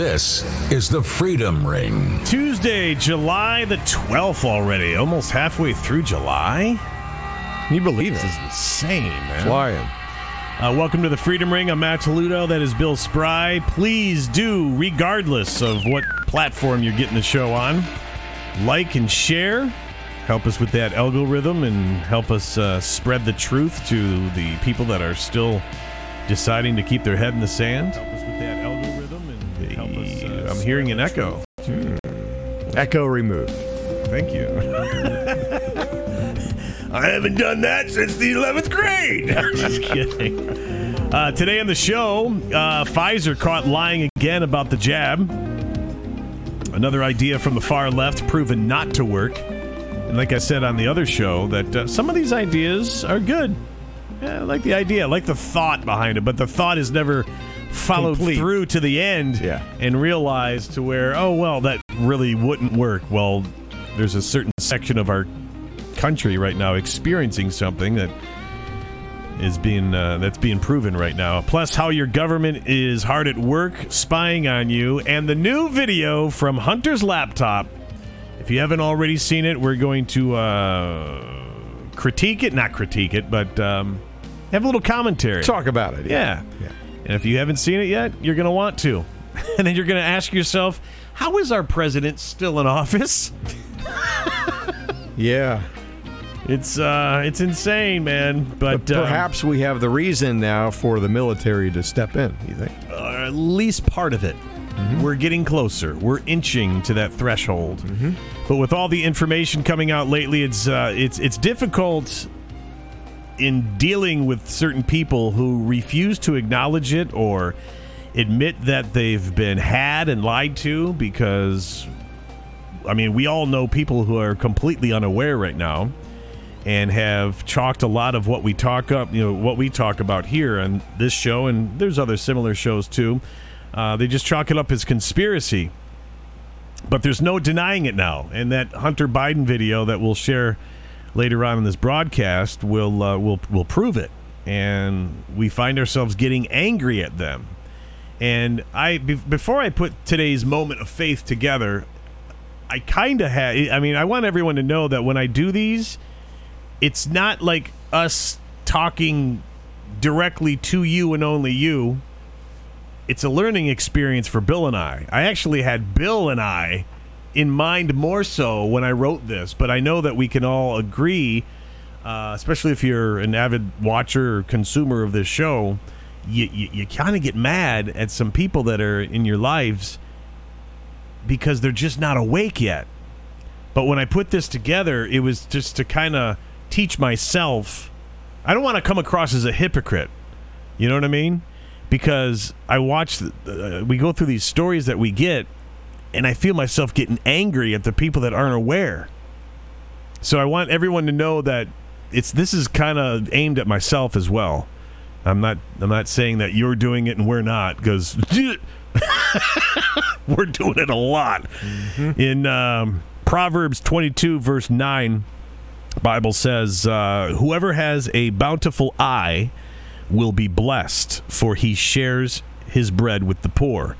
This is the Freedom Ring. Tuesday, July the 12th already. Almost halfway through July. Can you believe This Is insane, man. Flying. Uh, welcome to the Freedom Ring. I'm Matt Toledo. That is Bill Spry. Please do, regardless of what platform you're getting the show on, like and share. Help us with that algorithm and help us uh, spread the truth to the people that are still deciding to keep their head in the sand. I'm hearing an echo. Echo removed. Thank you. I haven't done that since the 11th grade. I'm just kidding. Uh, today on the show, uh, Pfizer caught lying again about the jab. Another idea from the far left proven not to work. And like I said on the other show, that uh, some of these ideas are good. Yeah, I like the idea, I like the thought behind it, but the thought is never followed Complete. through to the end Yeah. and realized to where, oh, well, that really wouldn't work. Well, there's a certain section of our country right now experiencing something that is being uh, that's being proven right now. Plus, how your government is hard at work spying on you, and the new video from Hunter's laptop. If you haven't already seen it, we're going to uh, critique it, not critique it, but um, have a little commentary. Talk about it. Yeah. Yeah. And if you haven't seen it yet, you're going to want to. And then you're going to ask yourself, how is our president still in office? Yeah. It's uh it's insane, man. But, But uh, perhaps we have the reason now for the military to step in, you think? uh, at least part of it. We're getting closer. We're inching to that threshold. But with all the information coming out lately, it's uh, it's it's difficult in dealing with certain people who refuse to acknowledge it or admit that they've been had and lied to because I mean, we all know people who are completely unaware right now and have chalked a lot of what we talk up, you know, what we talk about here on this show, and there's other similar shows too. Uh, they just chalk it up as conspiracy, but there's no denying it now. And that Hunter Biden video that we'll share later on in this broadcast will uh, will will prove it. And we find ourselves getting angry at them. And I be- before I put today's moment of faith together, I kind of had. I mean, I want everyone to know that when I do these, it's not like us talking directly to you and only you. It's a learning experience for Bill and I. I actually had Bill and I in mind more so when I wrote this, but I know that we can all agree, uh, especially if you're an avid watcher or consumer of this show, you, you, you kind of get mad at some people that are in your lives because they're just not awake yet. But when I put this together, it was just to kind of teach myself. I don't want to come across as a hypocrite. You know what I mean? Because I watch, uh, we go through these stories that we get, and I feel myself getting angry at the people that aren't aware. So I want everyone to know that it's this is kind of aimed at myself as well. I'm not I'm not saying that you're doing it and we're not because we're doing it a lot. In um, Proverbs 22 verse 9, Bible says, uh, "Whoever has a bountiful eye will be blessed, for he shares his bread with the poor."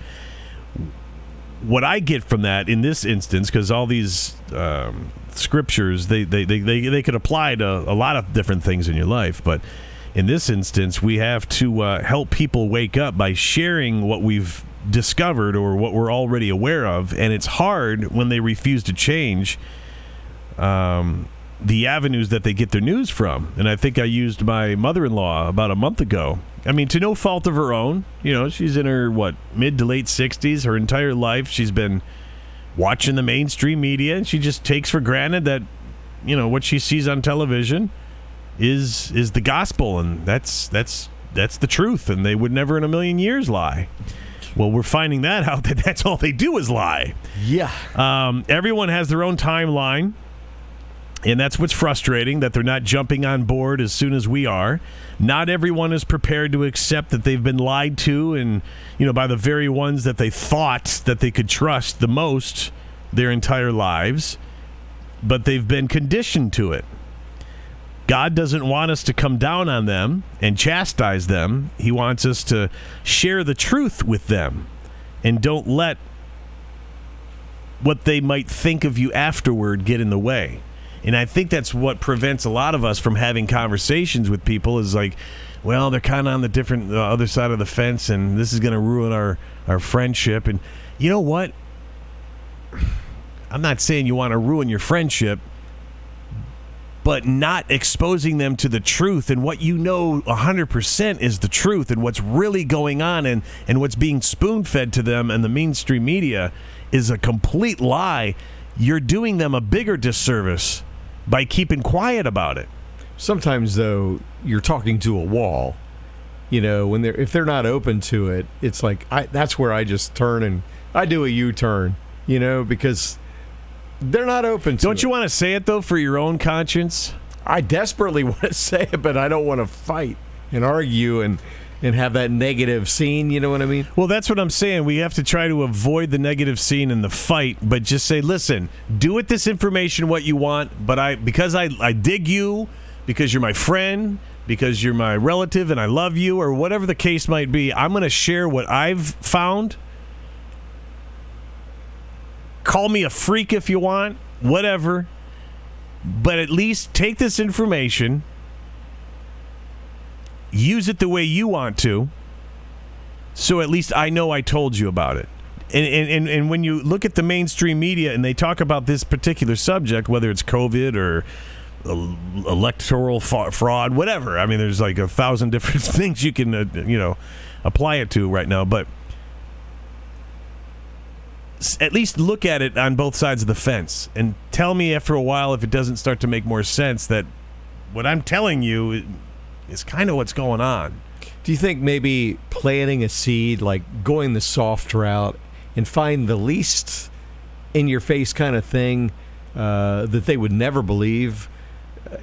What I get from that in this instance, because all these um, scriptures they, they, they, they, they could apply to a lot of different things in your life, but in this instance, we have to uh, help people wake up by sharing what we've discovered or what we're already aware of, and it's hard when they refuse to change um, the avenues that they get their news from. And I think I used my mother-in-law about a month ago. I mean, to no fault of her own. You know, she's in her what mid to late sixties. Her entire life, she's been watching the mainstream media, and she just takes for granted that you know what she sees on television is is the gospel, and that's that's that's the truth, and they would never in a million years lie. Well, we're finding that out that that's all they do is lie. Yeah. Um, everyone has their own timeline, and that's what's frustrating that they're not jumping on board as soon as we are. Not everyone is prepared to accept that they've been lied to, and you know by the very ones that they thought that they could trust the most their entire lives, but they've been conditioned to it. God doesn't want us to come down on them and chastise them. He wants us to share the truth with them and don't let what they might think of you afterward get in the way. And I think that's what prevents a lot of us from having conversations with people is like, well, they're kind of on the different the other side of the fence, and this is going to ruin our our friendship. And you know what? I'm not saying you want to ruin your friendship, but not exposing them to the truth and what you know 100% is the truth and what's really going on and, and what's being spoon fed to them and the mainstream media is a complete lie. You're doing them a bigger disservice by keeping quiet about it. Sometimes though, you're talking to a wall. You know, when they're if they're not open to it, it's like I that's where I just turn and I do a U-turn, you know, because they're not open to it. Don't it. you want to say it though for your own conscience? I desperately want to say it, but I don't want to fight and argue and and have that negative scene, you know what I mean? Well, that's what I'm saying. We have to try to avoid the negative scene in the fight, but just say, listen, do with this information what you want, but I because I, I dig you, because you're my friend, because you're my relative and I love you, or whatever the case might be, I'm gonna share what I've found. Call me a freak if you want, whatever. But at least take this information, use it the way you want to so at least I know I told you about it. And, and, and, when you look at the mainstream media and they talk about this particular subject, whether it's COVID or electoral fraud, whatever. I mean, there's like a thousand different things you can, uh, you know, apply it to right now. But at least look at it on both sides of the fence and tell me after a while if it doesn't start to make more sense that what I'm telling you is kind of what's going on. Do you think maybe planting a seed, like going the soft route, and find the least in your face kind of thing uh, that they would never believe, uh,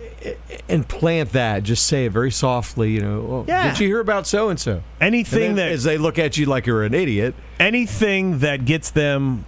and plant that? Just say it very softly, you know. Oh, Yeah. Did you hear about so and so? Anything that as they look at you like you're an idiot, anything that gets them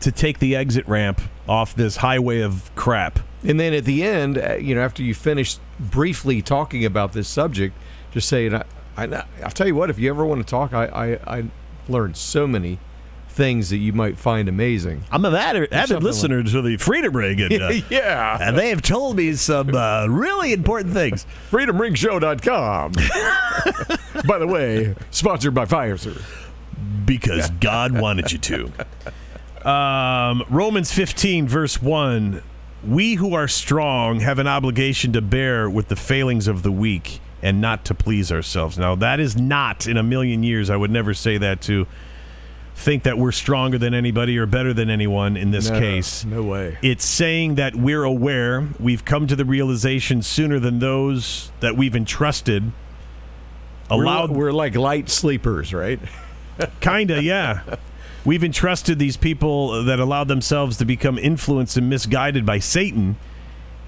to take the exit ramp off this highway of crap. And then at the end, uh, you know, after you finish briefly talking about this subject, just say, I, I, I'll tell you what, if you ever want to talk, I, I, I learned so many things that you might find amazing. I'm an avid, avid listener to the Freedom Ring, and, uh, yeah. and they have told me some uh, really important things. FreedomRingShow.com. By the way, sponsored by Pfizer. because God wanted you to. Um, Romans 15, verse 1 We who are strong have an obligation to bear with the failings of the weak and not to please ourselves. Now, that is not in a million years, I would never say that to think that we're stronger than anybody or better than anyone in this No, case. no way. It's saying that we're aware, we've come to the realization sooner than those that we've entrusted. Allowed, We're, we're like light sleepers, right? Kinda, yeah. We've entrusted these people that allowed themselves to become influenced and misguided by Satan.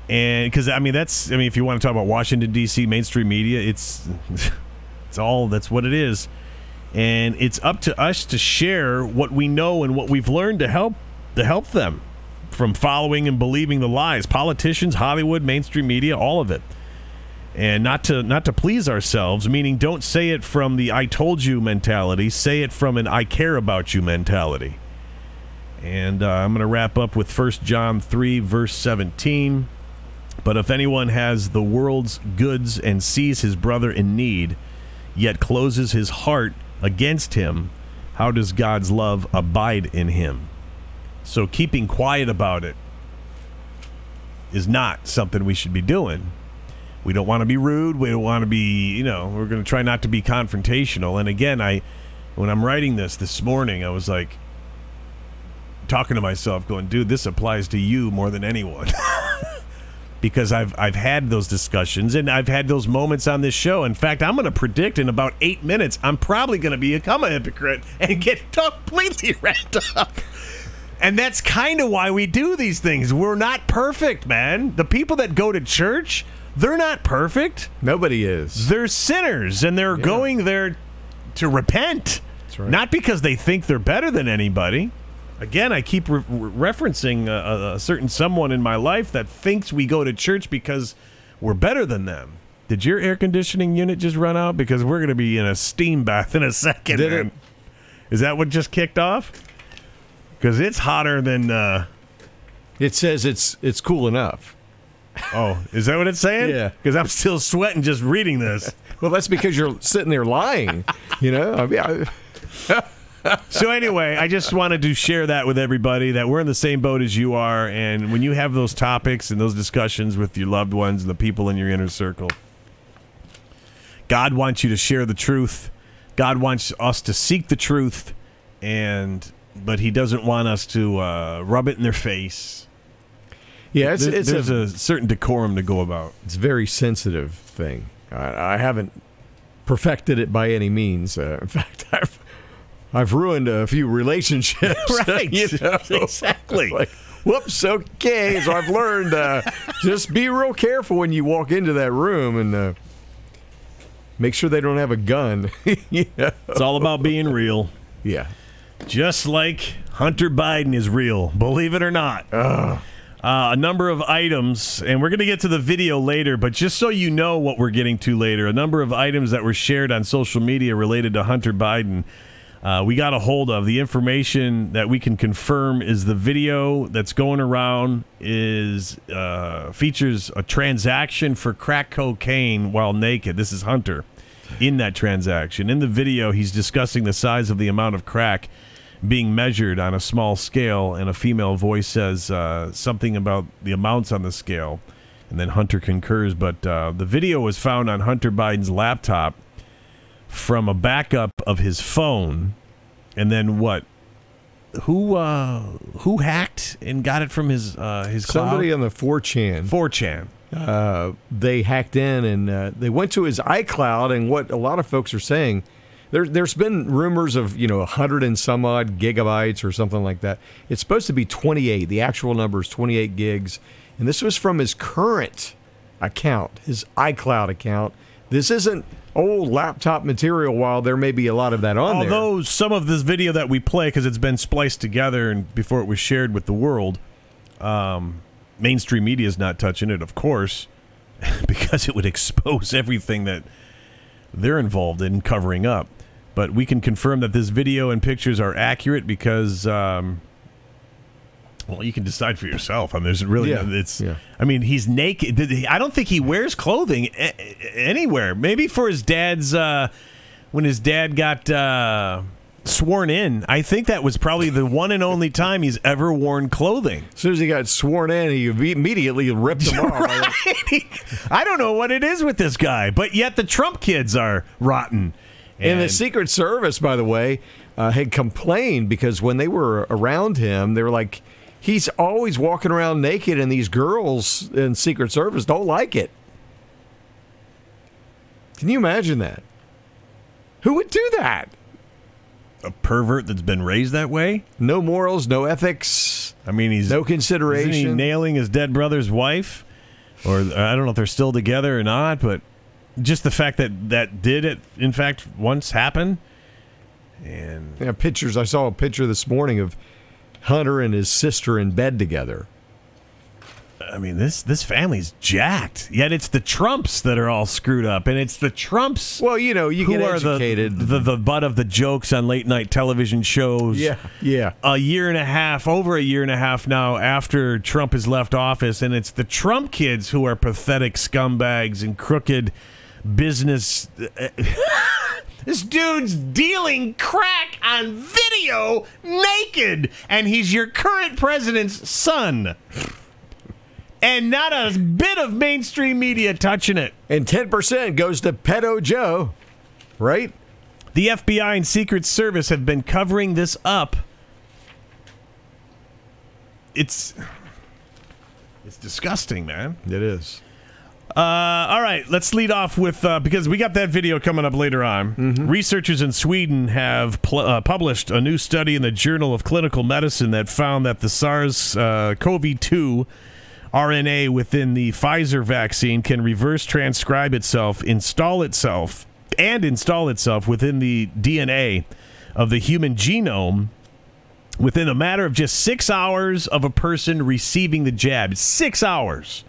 And because I mean, that's I mean, if you want to talk about Washington D.C. mainstream media, it's it's all that's what it is, and it's up to us to share what we know and what we've learned to help to help them from following and believing the lies. Politicians, Hollywood, mainstream media, all of it and not to not to please ourselves meaning don't say it from the i told you mentality. Say it from an i care about you mentality. And uh, i'm going to wrap up with 1 john 3 verse 17 but if anyone has the world's goods and sees his brother in need yet closes his heart against him how does god's love abide in him? So keeping quiet about it is not something we should be doing we don't want to be rude. We don't want to be, you know, we're going to try not to be confrontational. And again, I, when I'm writing this this morning, I was like, talking to myself, going, dude, this applies to you more than anyone. because I've I've had those discussions and I've had those moments on this show. In fact, I'm going to predict in about eight minutes, I'm probably going to become a hypocrite and get completely wrapped up. And that's kind of why we do these things. We're not perfect, man. The people that go to church, they're not perfect. Nobody is. They're sinners and they're going there to repent. right. Not because they think they're better than anybody. Again, I keep re- referencing a, a certain someone in my life that thinks we go to church because we're better than them. Did your air conditioning unit just run out? Because we're going to be in a steam bath in a second. Did it? Is that what just kicked off? Because it's hotter than. Uh, It says it's it's cool enough. Oh, is that what it's saying? Yeah. Because I'm still sweating just reading this. Well, that's because you're sitting there lying. You know, I mean, I, so anyway, I just wanted to share that with everybody that we're in the same boat as you are, and when you have those topics and those discussions with your loved ones and the people in your inner circle, God wants you to share the truth. God wants us to seek the truth, and but He doesn't want us to uh, rub it in their face. Yeah, it's There- it's there's a, a certain decorum to go about. it's a very sensitive thing. I, I haven't perfected it by any means. Uh, in fact, I've I've ruined a few relationships. Right. you know? Exactly. Like, whoops. Okay, so I've learned uh, just be real careful when you walk into that room and uh, make sure they don't have a gun. yeah. It's all about being real. Yeah. Just like Hunter Biden is real, believe it or not. Uh, a number of items, and we're going to get to the video later, but just so you know what we're getting to later, a number of items that were shared on social media related to Hunter Biden. Uh, we got a hold of the information that we can confirm is the video that's going around is uh, features a transaction for crack cocaine while naked. This is Hunter in that transaction. In the video, he's discussing the size of the amount of crack being measured on a small scale, and a female voice says uh, something about the amounts on the scale. And then Hunter concurs, but uh, the video was found on Hunter Biden's laptop from a backup of his phone. And then what? Who uh, who hacked and got it from his uh, his cloud? Somebody on the 4chan. 4chan. uh, they hacked in and uh, they went to his iCloud. And what a lot of folks are saying, there, there's been rumors of you know 100 and some odd gigabytes or something like that. It's supposed to be 28. The actual number is 28 gigs, and this was from his current account, his iCloud account. This isn't old laptop material. While there may be a lot of that on there. Although some of this video that we play, because it's been spliced together and before it was shared with the world, um, mainstream media is not touching it, of course, because it would expose everything that they're involved in covering up. But we can confirm that this video and pictures are accurate because, um, well, you can decide for yourself. I mean, there's really, Yeah, it's. yeah. I mean, he's naked. I don't think he wears clothing anywhere. Maybe for his dad's uh, when his dad got uh, sworn in. I think that was probably the one and only time he's ever worn clothing. as soon as he got sworn in, he immediately ripped them off. I don't know what it is with this guy, but yet the Trump kids are rotten. And the Secret Service, by the way, uh, had complained because when they were around him, they were like, he's always walking around naked, and these girls in Secret Service don't like it. Can you imagine that? Who would do that? a pervert that's been raised that way. No morals, no ethics, I mean, he's no Isn't he nailing his dead brother's wife? Or I don't know if they're still together or not, but just the fact that that did it, in fact, once happen. And Yeah, pictures. I saw a picture this morning of Hunter and his sister in bed together. I mean, this this family's jacked. Yet it's the Trumps that are all screwed up, and it's the Trumps Well, you know, you who get are educated. the, the the butt of the jokes on late night television shows. yeah, yeah. a year and a half, over a year and a half now after Trump has left office, and it's the Trump kids who are pathetic scumbags and crooked business. this dude's dealing crack on video naked, and he's your current president's son. And not a bit of mainstream media touching it. And 10% goes to Pedo Joe, right? The FBI and Secret Service have been covering this up. It's it's disgusting, man. It is. Uh, all right, let's lead off with uh, because we got that video coming up later on. Researchers in Sweden have pl- uh, published a new study in the Journal of Clinical Medicine that found that the SARS uh, CoV 2 RNA within the Pfizer vaccine can reverse transcribe itself, install itself, and install itself within the DNA of the human genome within a matter of just six hours of a person receiving the jab. Six hours.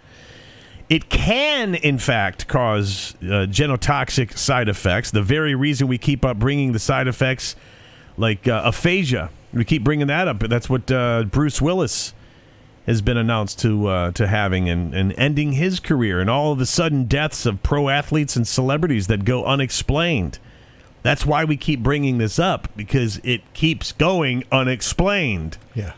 It can, in fact, cause uh, genotoxic side effects. The very reason we keep up bringing the side effects like uh, aphasia. We keep bringing that up, that's what uh, Bruce Willis has been announced to uh, to having and, and ending his career, and all of the sudden deaths of pro athletes and celebrities that go unexplained. That's why we keep bringing this up because it keeps going unexplained. Yeah.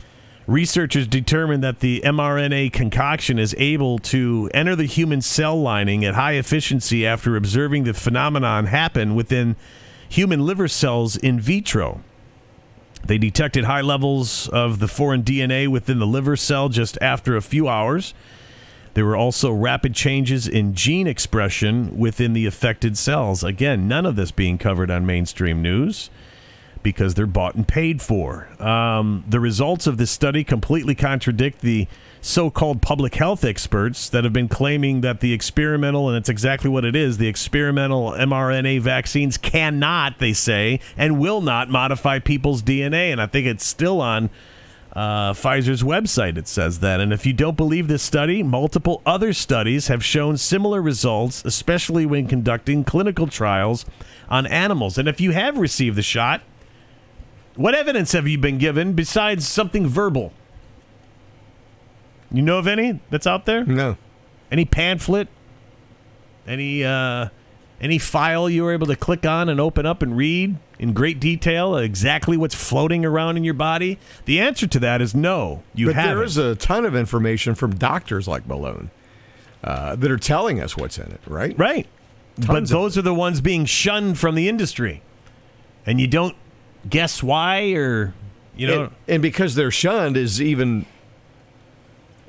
Researchers determined that the mRNA concoction is able to enter the human cell lining at high efficiency after observing the phenomenon happen within human liver cells in vitro. They detected high levels of the foreign DNA within the liver cell just after a few hours. There were also rapid changes in gene expression within the affected cells. Again, none of this being covered on mainstream news because they're bought and paid for. Um, the results of this study completely contradict the so called public health experts that have been claiming that the experimental, and it's exactly what it is, the experimental mRNA vaccines cannot, they say, and will not modify people's DNA. And I think it's still on uh, Pfizer's website. It says that. And if you don't believe this study, multiple other studies have shown similar results, especially when conducting clinical trials on animals. And if you have received the shot, what evidence have you been given besides something verbal? You know of any that's out there? No. Any pamphlet? Any uh, any file you were able to click on and open up and read in great detail exactly what's floating around in your body? The answer to that is no. You but haven't. there is a ton of information from doctors like Malone uh, that are telling us what's in it, right? right. But Tons of those are the ones being shunned from the industry, and you don't guess why or you know. and, and because they're shunned is even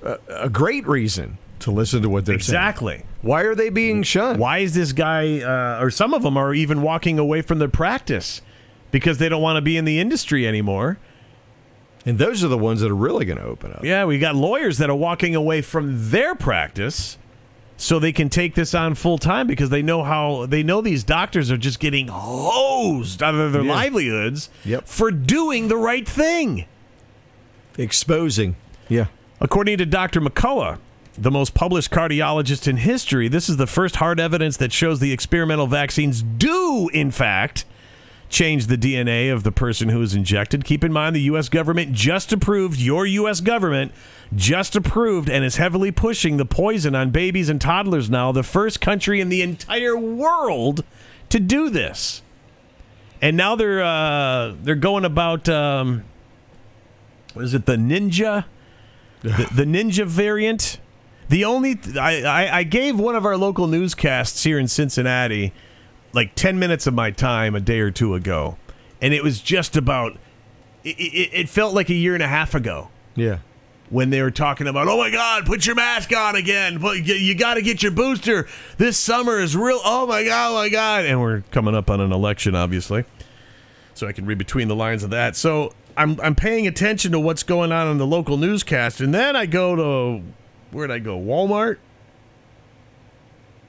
a, a great reason to listen to what they're Exactly. saying. Why are they being shunned? Why is this guy, uh, or some of them are even walking away from their practice because they don't want to be in the industry anymore? And those are the ones that are really going to open up. Yeah, we got lawyers that are walking away from their practice so they can take this on full time because they know how they know these doctors are just getting hosed out of their Yeah. livelihoods Yep. for doing the right thing. Exposing. Yeah. According to Dr. McCullough, the most published cardiologist in history, this is the first hard evidence that shows the experimental vaccines do, in fact, change the DNA of the person who is injected. Keep in mind, the U.S. government just approved, your U.S. government just approved and is heavily pushing the poison on babies and toddlers now, the first country in the entire world to do this. And now they're uh, they're going about um, what is it the ninja the, the ninja variant the only I, I i gave one of our local newscasts here in cincinnati like 10 minutes of my time a day or two ago and it was just about it, it, it felt like a year and a half ago Yeah. when they were talking about, oh my God, put your mask on again. You, you got to get your booster. This summer is real. Oh my God, oh my God. And we're coming up on an election, obviously. So I can read between the lines of that. So I'm, I'm paying attention to what's going on in the local newscast. And then I go to, where'd I go? Walmart?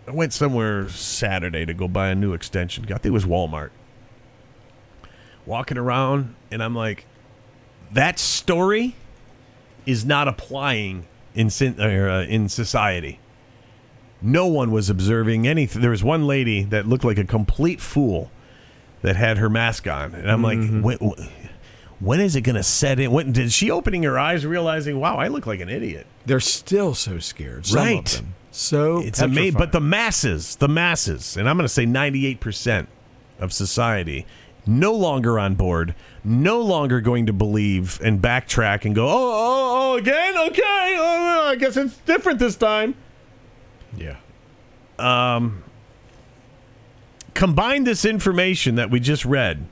I went somewhere Saturday to go buy a new extension. I think it was Walmart. Walking around, and I'm like, that story is not applying in or, uh, in society. No one was observing anything. There was one lady that looked like a complete fool that had her mask on, and I'm like, when, when is it going to set in? When did she opening her eyes, realizing, wow, I look like an idiot? They're still so scared. Right. So It's amazing, but the masses, the masses, and I'm going to say 98 percent of society, no longer on board, no longer going to believe and backtrack and go, oh, oh, oh again, okay, oh, I guess it's different this time. yeah. Um, combine this information that we just read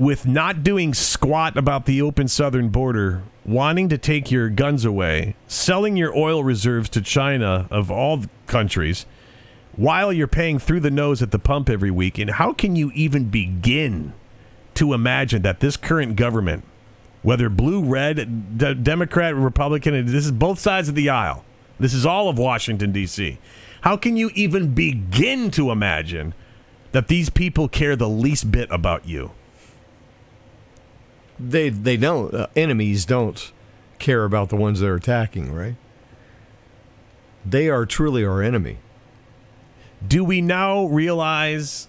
with not doing squat about the open southern border, wanting to take your guns away, selling your oil reserves to China of all countries, while you're paying through the nose at the pump every week. And how can you even begin to imagine that this current government, whether blue, red, Democrat, Republican, this is both sides of the aisle, this is all of Washington, D.C. How can you even begin to imagine that these people care the least bit about you? They they don't. Uh, enemies don't care about the ones they're attacking, right? They are truly our enemy. Do we now realize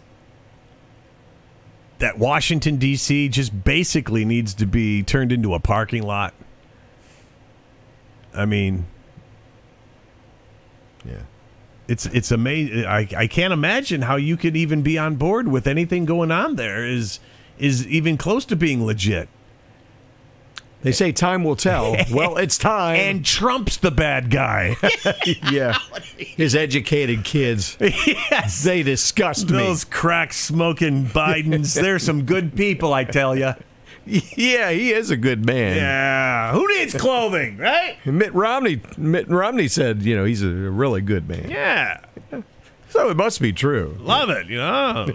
that Washington D.C. just basically needs to be turned into a parking lot. I mean, Yeah. it's it's amazing. I I can't imagine how you could even be on board with anything going on there. Is is even close to being legit. They say time will tell. well, it's time. And Trump's the bad guy. yeah, his educated kids. yes. They disgust me. Those crack smoking Bidens, they're some good people, I tell you. Yeah, he is a good man. Yeah. Who needs clothing, right? Mitt Romney. Mitt Romney said, you know, he's a really good man. Yeah. So it must be true. Love it, you know.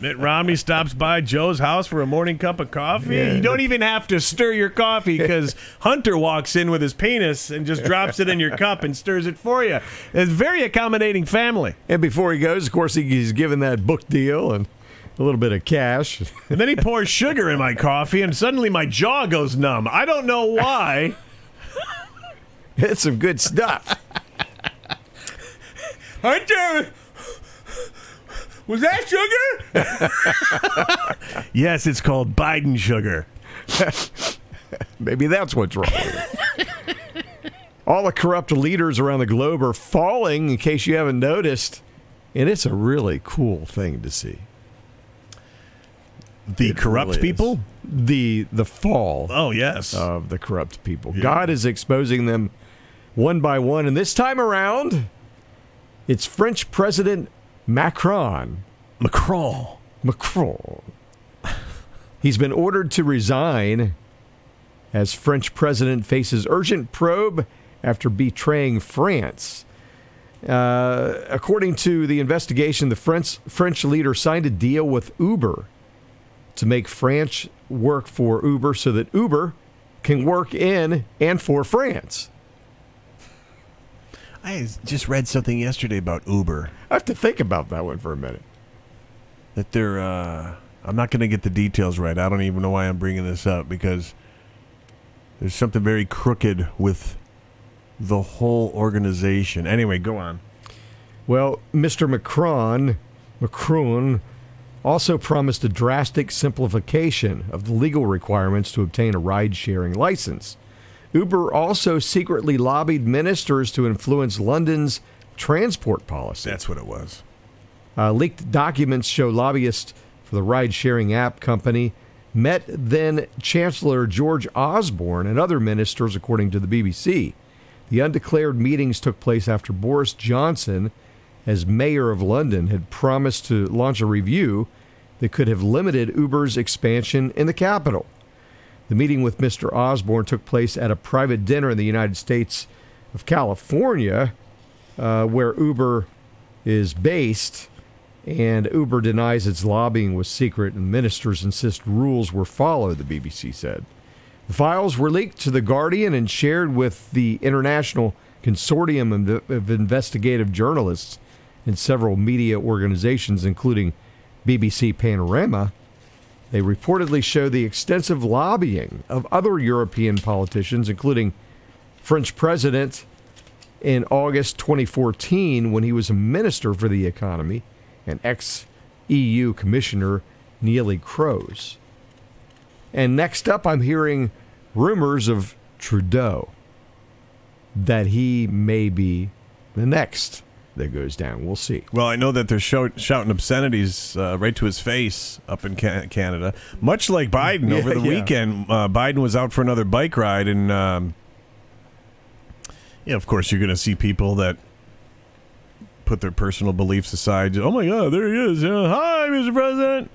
Mitt Romney stops by Joe's house for a morning cup of coffee. Yeah. You don't even have to stir your coffee because Hunter walks in with his penis and just drops it in your cup and stirs it for you. It's a very accommodating family. And before he goes, of course, he's given that book deal and a little bit of cash. And then he pours sugar in my coffee, and suddenly my jaw goes numb. I don't know why. it's some good stuff. Hunter, was that sugar? yes, it's called Biden sugar. Maybe that's what's wrong with it. All the corrupt leaders around the globe are falling, in case you haven't noticed. And it's a really cool thing to see. The It corrupt really is. people? The the fall Oh, yes. of the corrupt people. God is exposing them one by one. And this time around, it's French President Macron. Macron. Macron. He's been ordered to resign as French president faces urgent probe after betraying France. Uh, according to the investigation, the French, French leader signed a deal with Uber to make France work for Uber so that Uber can work in and for France. I just read something yesterday about Uber I have to think about that one for a minute. that they're. Uh, I'm not going to get the details right. I don't even know why I'm bringing this up because there's something very crooked with the whole organization. Anyway, go on. Well, Mr. Macron, Macron also promised a drastic simplification of the legal requirements to obtain a ride sharing license. Uber also secretly lobbied ministers to influence London's transport policy. That's what it was. Uh, leaked documents show lobbyists for the ride sharing app company met then Chancellor George Osborne and other ministers, according to the BBC. The undeclared meetings took place after Boris Johnson, as mayor of London, had promised to launch a review that could have limited Uber's expansion in the capital. The meeting with Mr. Osborne took place at a private dinner in the United States of California, uh, where Uber is based. And Uber denies its lobbying was secret, and ministers insist rules were followed, the BBC said. The files were leaked to The Guardian and shared with the International Consortium of- of Investigative Journalists and several media organizations, including BBC Panorama. They reportedly show the extensive lobbying of other European politicians, including French President in August 2014 when he was a minister for the economy and ex EU Commissioner Neelie Kroes. And next up, I'm hearing rumors of Trudeau that he may be the next that goes down. We'll see. Well, I know that they're shout, shouting obscenities uh, right to his face up in Ca- Canada. Much like Biden Yeah, over the yeah. weekend, uh, Biden was out for another bike ride, and um, yeah, of course, you're going to see people that put their personal beliefs aside. Oh my God, there he is! Uh, Hi, Mr. President.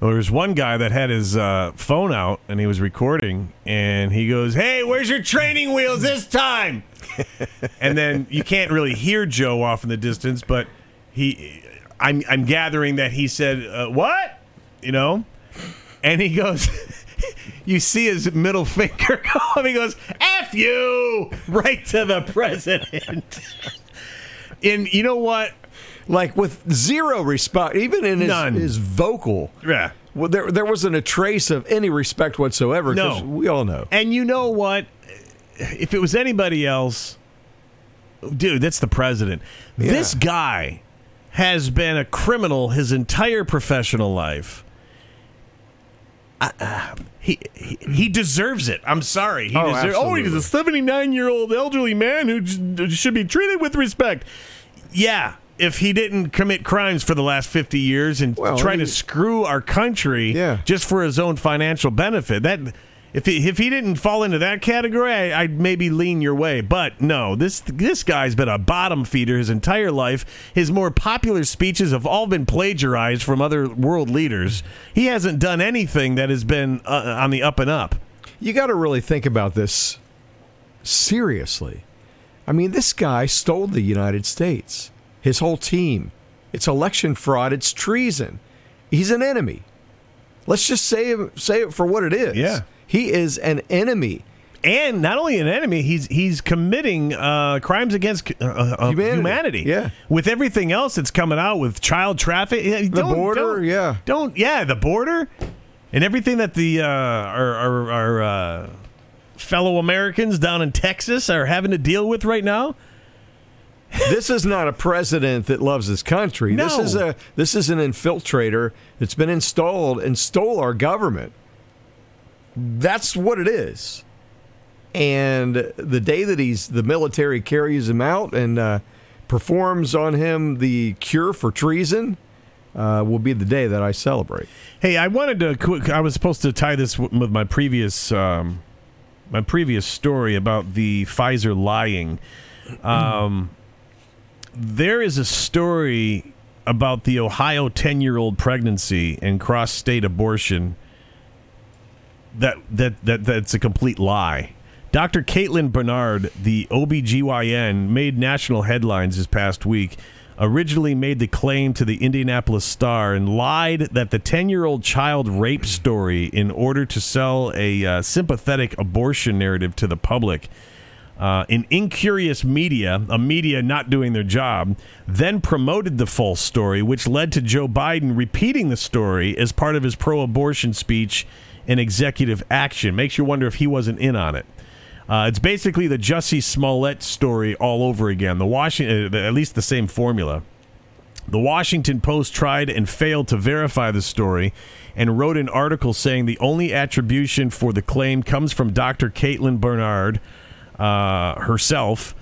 Well, there's one guy that had his uh, phone out and he was recording, and he goes, "Hey, where's your training wheels this time?" And then you can't really hear Joe off in the distance, but he, I'm, I'm gathering that he said, uh, "What?" You know, and he goes, you see his middle finger go up. He goes, "F you!" right to the president. and you know what? Like with zero response, even in his, None. his vocal. Yeah. Well, there, there wasn't a trace of any respect whatsoever. No. we all know. And you know what? If it was anybody else, dude, that's the president. This guy has been a criminal his entire professional life. Uh, he, he he deserves it. I'm sorry. He Oh, deserves. Oh, he's a 79 year old elderly man who j- should be treated with respect. Yeah, if he didn't commit crimes for the last 50 years and Well, try to screw our country Yeah. just for his own financial benefit, that. If he, if he didn't fall into that category, I, I'd maybe lean your way. But no, this this guy's been a bottom feeder his entire life. His more popular speeches have all been plagiarized from other world leaders. He hasn't done anything that has been uh, on the up and up. You got to really think about this seriously. I mean, this guy stole the United States, his whole team. It's election fraud, it's treason. He's an enemy. Let's just say say it for what it is. Yeah. He is an enemy. and not only an enemy, he's he's committing uh, crimes against uh, uh, Humanity. humanity. Yeah. with everything else that's coming out with child trafficking, The border, yeah. don't yeah, the border, and everything that the uh, our our, our uh, fellow Americans down in Texas are having to deal with right now. this is not a president that loves his country. No. This is a this is an infiltrator that's been installed and stole our government. That's what it is. And the day that he's the military carries him out and uh, performs on him the cure for treason uh, will be the day that I celebrate. Hey, I wanted to. quick- I was supposed to tie this with my previous um, my previous story about the Pfizer lying. Um, there is a story about the Ohio ten year old pregnancy and cross state abortion. That that that that's a complete lie. Dr. Caitlin Bernard, the OBGYN, made national headlines this past week. Originally made the claim to the Indianapolis Star and lied that the 10 year old child rape story in order to sell a uh, sympathetic abortion narrative to the public. Uh, in incurious media, a media not doing their job, then promoted the false story, which led to Joe Biden repeating the story as part of his pro abortion speech and executive action. Makes you wonder if he wasn't in on it. Uh, it's basically the Jussie Smollett story all over again. The Washington, at least the same formula. The Washington Post tried and failed to verify the story and wrote an article saying the only attribution for the claim comes from Dr. Caitlin Bernard uh, herself.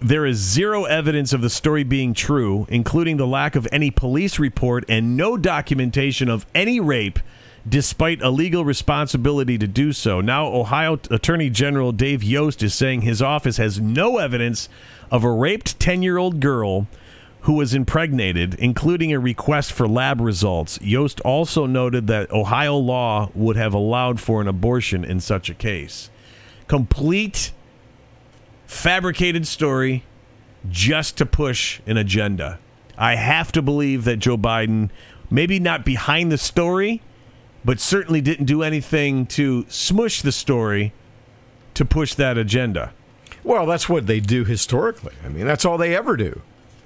There is zero evidence of the story being true, including the lack of any police report and no documentation of any rape, despite a legal responsibility to do so. Now, Ohio Attorney General Dave Yost is saying his office has no evidence of a raped 10 year old girl who was impregnated, including a request for lab results. Yost also noted that Ohio law would have allowed for an abortion in such a case. Complete fabricated story just to push an agenda. I have to believe that Joe Biden, maybe not behind the story, but certainly didn't do anything to smush the story to push that agenda. Well, that's what they do historically. I mean, that's all they ever do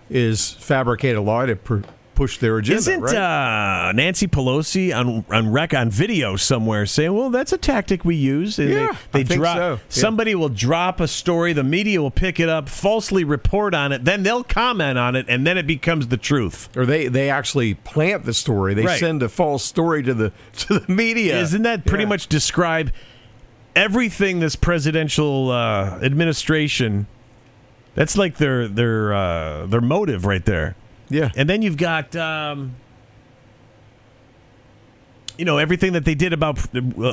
is fabricate a lie to pr- push their agenda. Isn't right? uh, Nancy Pelosi on on rec on video somewhere saying, "Well, that's a tactic we use"? And Yeah, they, I they think drop so. Yeah. somebody will drop a story, the media will pick it up, falsely report on it, then they'll comment on it, and then it becomes the truth. or they they actually plant the story. They Right. send a false story to the to the media. Isn't that pretty Yeah. much describe everything this presidential uh, administration? That's like their their uh, their motive right there. Yeah. And then you've got, um, you know, everything that they did about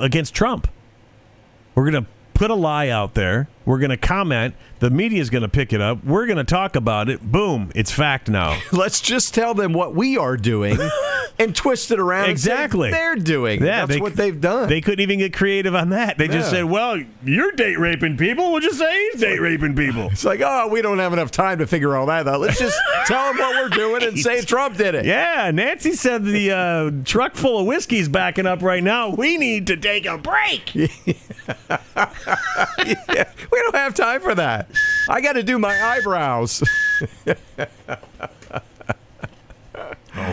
against Trump. We're going to put a lie out there. We're going to comment. The media's going to pick it up. We're going to talk about it. Boom! It's fact now. Let's just tell them what we are doing and twist it around. Exactly. they're doing. Yeah, That's they- what they've done. They couldn't even get creative on that. They just said, "Well, you're date raping people. We'll just say he's date raping people." it's like, oh, we don't have enough time to figure all that out. Let's just tell them what we're doing and say Trump did it. Yeah, Nancy said the uh, truck full of whiskey's backing up right now. We need to take a break. We don't have time for that. I got to do my eyebrows.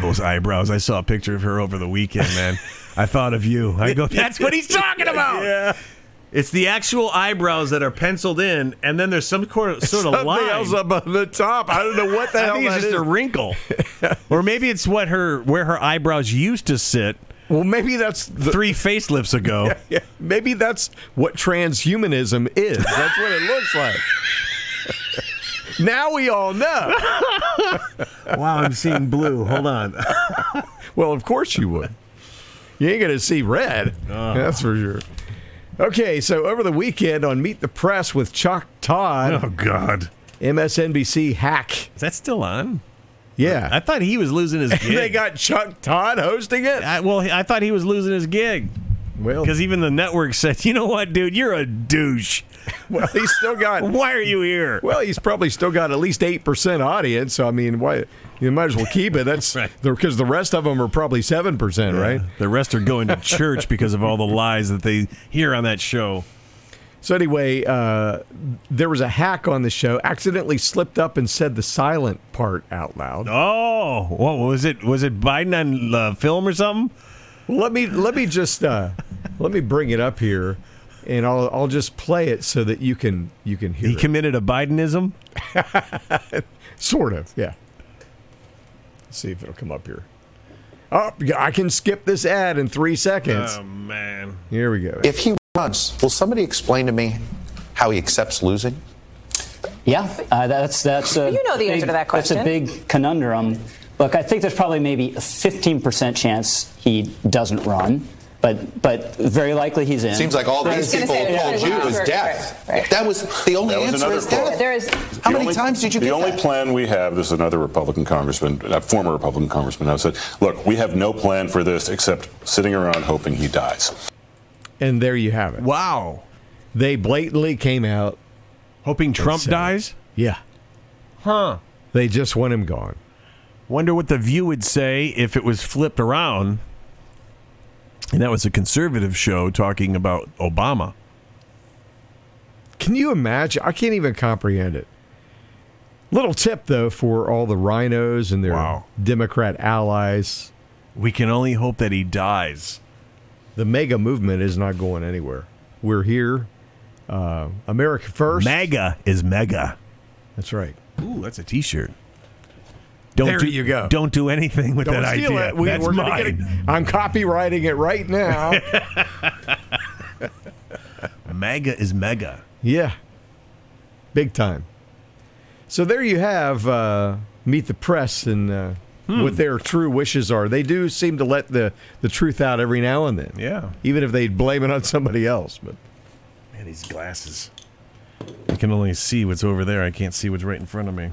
All those eyebrows. I saw a picture of her over the weekend, man. I thought of you. I go, that's what he's talking about. yeah. It's the actual eyebrows that are penciled in, and then there's some sort of, sort of Something line. else up on the top. I don't know what the I hell think it's that just is. a wrinkle, or maybe it's what her where her eyebrows used to sit, Well, maybe that's the, three facelifts ago. yeah, maybe that's what transhumanism is. That's what it looks like. Now we all know. wow, I'm seeing blue. Hold on. Well, of course you would. You ain't going to see red. Uh. That's for sure. Okay, so over the weekend on Meet the Press with Chuck Todd, Oh God, MSNBC hack. is that still on? Yeah. I thought he was losing his gig. they got Chuck Todd hosting it? I, well, I thought he was losing his gig Well, because even the network said, "You know what, dude? You're a douche. well, he's still got. Why are you here?" Well, he's probably still got at least eight percent audience. So I mean, why you might as well keep it. That's Right. because the rest of them are probably seven percent, right? The rest are going to church because of all the lies that they hear on that show. So anyway, uh, there was a hack on the show. Accidentally slipped up and said the silent part out loud. Oh, what was it? Was it Biden on uh, film or something? Well, let me let me just uh, let me bring it up here, and I'll I'll just play it so that you can you can hear He it. committed a Bidenism. Sort of, yeah. Let's see if it'll come up here. Oh, I can skip this ad in three seconds. Oh man. Here we go. If he runs, will somebody explain to me how he accepts losing? Yeah, uh, that's that's a You know the big, answer to that question. That's a big conundrum. Look, I think there's probably maybe a 15% chance he doesn't run, but but very likely he's in. Seems like all There's- these people say, told you right, was right, death. right, right. That was the only was answer is death. There is How The many only- times did you The get only that? plan we have, this is another Republican congressman, a former Republican congressman, now said, look, we have no plan for this except sitting around hoping he dies. And there you have it. Wow. They blatantly came out. Hoping Trump said dies. Yeah. Huh. They just want him gone. Wonder what the View would say if it was flipped around, and that was a conservative show talking about Obama. Can you imagine? I can't even comprehend it. Little tip though for all the RINOs and their Wow. Democrat allies. We can only hope that he dies. The MAGA movement is not going anywhere. We're here. Uh, America first. MAGA is MAGA. That's right. Ooh, that's a T-shirt. Don't There do, you go. Don't do anything with Don't that idea. it. We, that's mine. it. I'm copywriting it right now. MAGA is MAGA. yeah. Big time. So there you have uh, meet the press and uh, what their true wishes are. They do seem to let the, the truth out every now and then. Yeah. Even if they blame it on somebody else. But Man, these glasses. I can only see what's over there. I can't see what's right in front of me.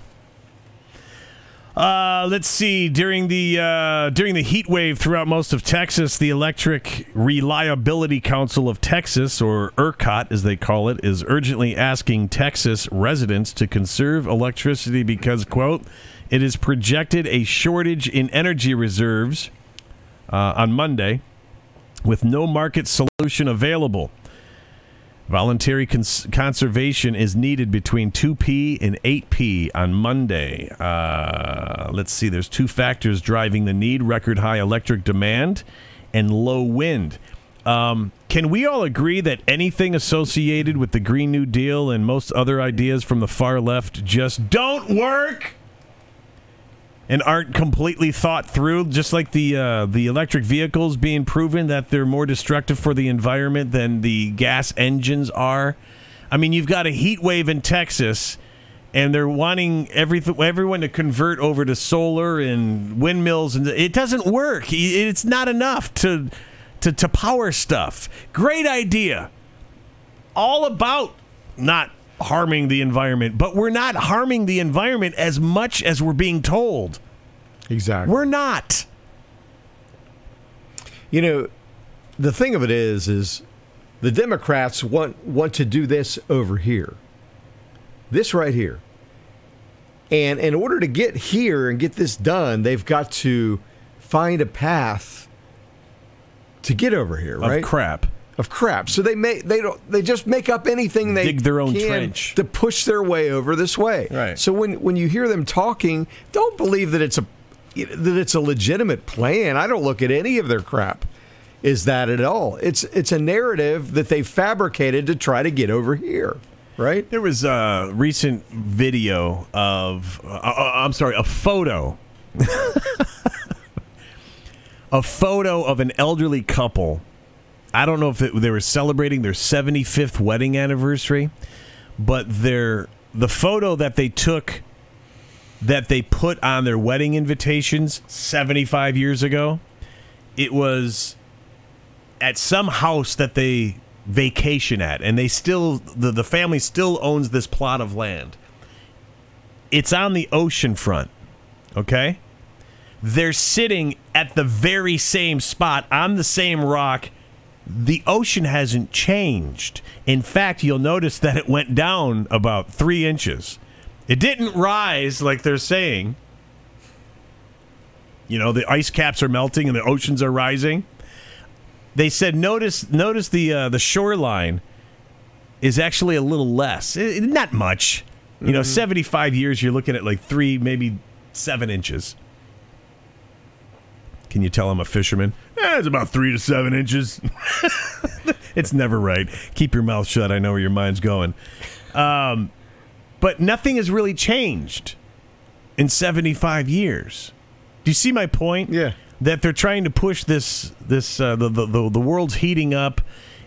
Uh, let's see. During the uh, during the heat wave throughout most of Texas, the Electric Reliability Council of Texas, or ERCOT as they call it, is urgently asking Texas residents to conserve electricity because, quote, it is projected a shortage in energy reserves uh, on Monday, with no market solution available. Voluntary cons- conservation is needed between 2p and 8p on Monday. Uh, let's see, there's two factors driving the need record high electric demand and low wind. Um, can we all agree that anything associated with the Green New Deal and most other ideas from the far left just don't work? And aren't completely thought through, just like the uh, the electric vehicles being proven that they're more destructive for the environment than the gas engines are. I mean, you've got a heat wave in Texas, and they're wanting everything everyone to convert over to solar and windmills, and it doesn't work. It's not enough to to, to power stuff. Great idea, all about not harming the environment, but we're not harming the environment as much as we're being told. Exactly. We're not. You know, the thing of it is, is the Democrats want want to do this over here, this right here, and in order to get here and get this done, they've got to find a path to get over here, right? Of crap. of crap. So they make they don't they just make up anything they Dig their own can trench. to push their way over this way. Right. So when when you hear them talking, don't believe that it's a that it's a legitimate plan. I don't look at any of their crap is that at all. It's it's a narrative that they fabricated to try to get over here, right? There was a recent video of, uh, uh, I'm sorry, a photo a photo of an elderly couple. I don't know if it, they were celebrating their 75th wedding anniversary, but their the photo that they took that they put on their wedding invitations 75 years ago, it was at some house that they vacation at and they still the, the family still owns this plot of land. It's on the ocean front. Okay? They're sitting at the very same spot on the same rock. The ocean hasn't changed. In fact, you'll notice that it went down about three inches. It didn't rise like they're saying. You know, the ice caps are melting and the oceans are rising. They said notice notice the uh, the shoreline is actually a little less. Eh, not much. You know, 75 years you're looking at like 3 maybe 7 inches. Can you tell I'm a fisherman? Eh, it's about 3 to 7 inches. it's never right. Keep your mouth shut. I know where your mind's going. Um, but nothing has really changed in 75 years. Do you see my point? Yeah. That they're trying to push this this uh, the, the the the world's heating up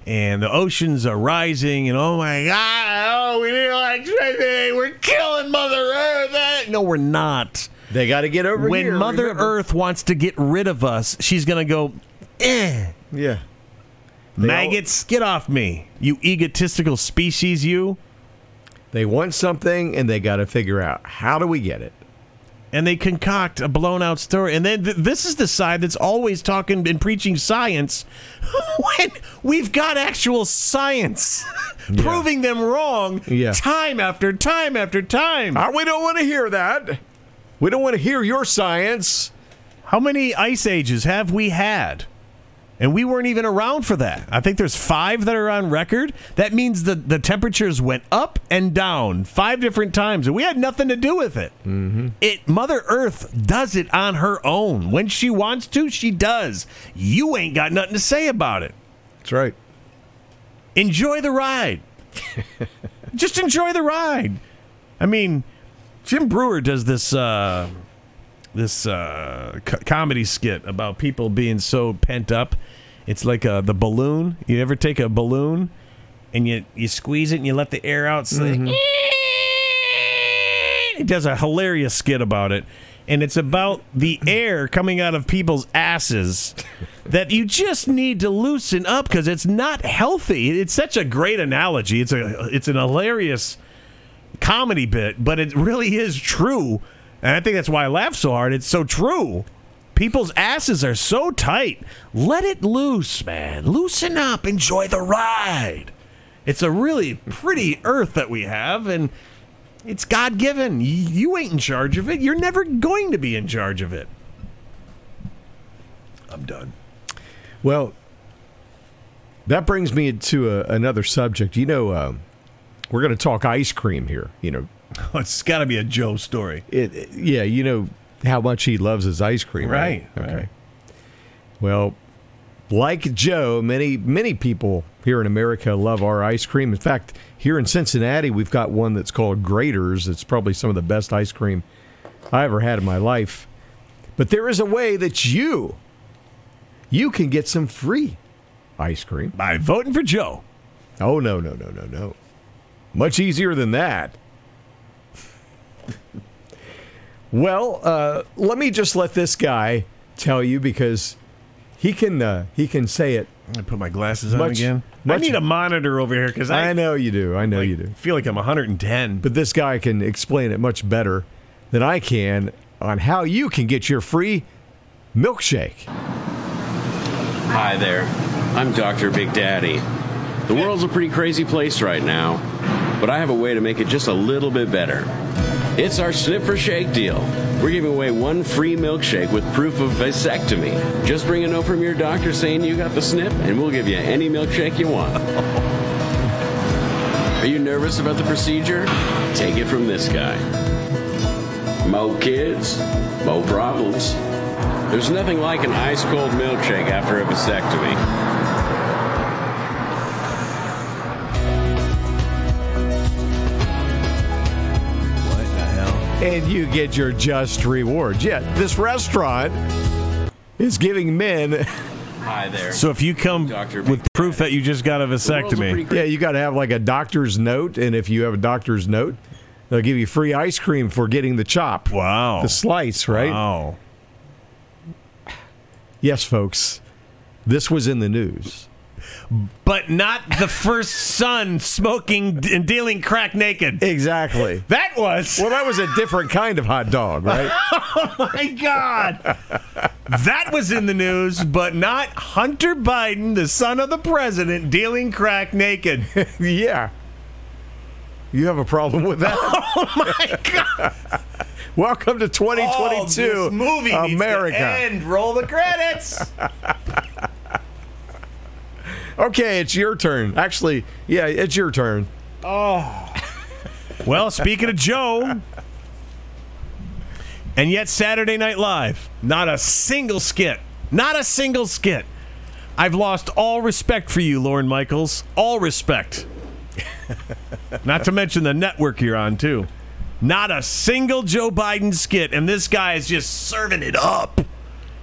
and the oceans are rising and oh my god oh we need electricity we're killing Mother Earth. Eh. No, we're not. They got to get over when here. Mother remember. Earth wants to get rid of us, she's gonna go. Eh. Yeah. They all- Maggots, get off me, you egotistical species, you. They want something and they got to figure out how do we get it? and they concoct a blown out story. And then th- this is the side that's always talking and preaching science when we've got actual science proving them wrong Yeah. time after time after time. Ah, we don't want to hear that. We don't want to hear your science. How many ice ages have we had? And we weren't even around for that. I think there's five that are on record. That means the, the temperatures went up and down five different times, and we had nothing to do with it. Mm-hmm. It Mother Earth does it on her own. When she wants to, she does. You ain't got nothing to say about it. That's right. Enjoy the ride. Just enjoy the ride. I mean, Jim Breuer does this uh, this uh, co- comedy skit about people being so pent up. It's like uh, the balloon. You ever take a balloon and you you squeeze it and you let the air out? So he does a hilarious skit about it. And it's about the air coming out of people's asses that you just need to loosen up because it's not healthy. It's such a great analogy. It's a it's an hilarious comedy bit, but it really is true. And I think that's why I laugh so hard. It's so true. People's asses are so tight. Let it loose, man. Loosen up. Enjoy the ride. It's a really pretty earth that we have, and it's God given. You ain't in charge of it. You're never going to be in charge of it. I'm done. Well, that brings me to a, another subject. You know, um, we're going to talk ice cream here. You know, it's got to be a Joe story. it, it- yeah, you know how much he loves his ice cream, right? Right, Okay. right. Well, like Joe, many many people here in America love our ice cream. In fact, here in Cincinnati, we've got one that's called Graeter's. It's probably some of the best ice cream I ever had in my life. But there is a way that you you can get some free ice cream. By voting for Joe. Oh no, no, no, no, no. Much easier than that. Well, uh, let me just let this guy tell you because he can uh, he can say it. I put my glasses on Much- again. I need a monitor over here because I, I know you do. I know like, you do. feel like I'm 110. But this guy can explain it much better than I can on how you can get your free milkshake. Hi there. I'm Dr. Big Daddy. The world's a pretty crazy place right now, but I have a way to make it just a little bit better. It's our Snip for Shake deal. We're giving away one free milkshake with proof of vasectomy. Just bring a note from your doctor saying you got the snip, and we'll give you any milkshake you want. Are you nervous about the procedure? Take it from this guy. Mo kids, mo problems. There's nothing like an ice cold milkshake after a vasectomy. And you get your just rewards. Yeah, this restaurant is giving men. Hi there. So if you come Dr. Big with proof that you just got a The a vasectomy, Yeah, you got to have like a doctor's note, and if you have a doctor's note, they'll give you free ice cream for getting the chop, wow, the slice, right? wow. Yes, folks, this was in the news. But not the first son smoking and dealing crack naked. Exactly. That was. Well, that was a different kind of hot dog, right? Oh my God. that was in the news, but not Hunter Biden, the son of the president, dealing crack naked. yeah. You have a problem with that? Oh my God. Welcome to 2022, Oh, movie America. And. Roll the credits. Okay, it's your turn. Actually, yeah, it's your turn. Oh. well, speaking of Joe, and yet Saturday Night Live, not a single skit. Not a single skit. I've lost all respect for you, Lorne Michaels. All respect. not to mention the network you're on, too. Not a single Joe Biden skit, and this guy is just serving it up.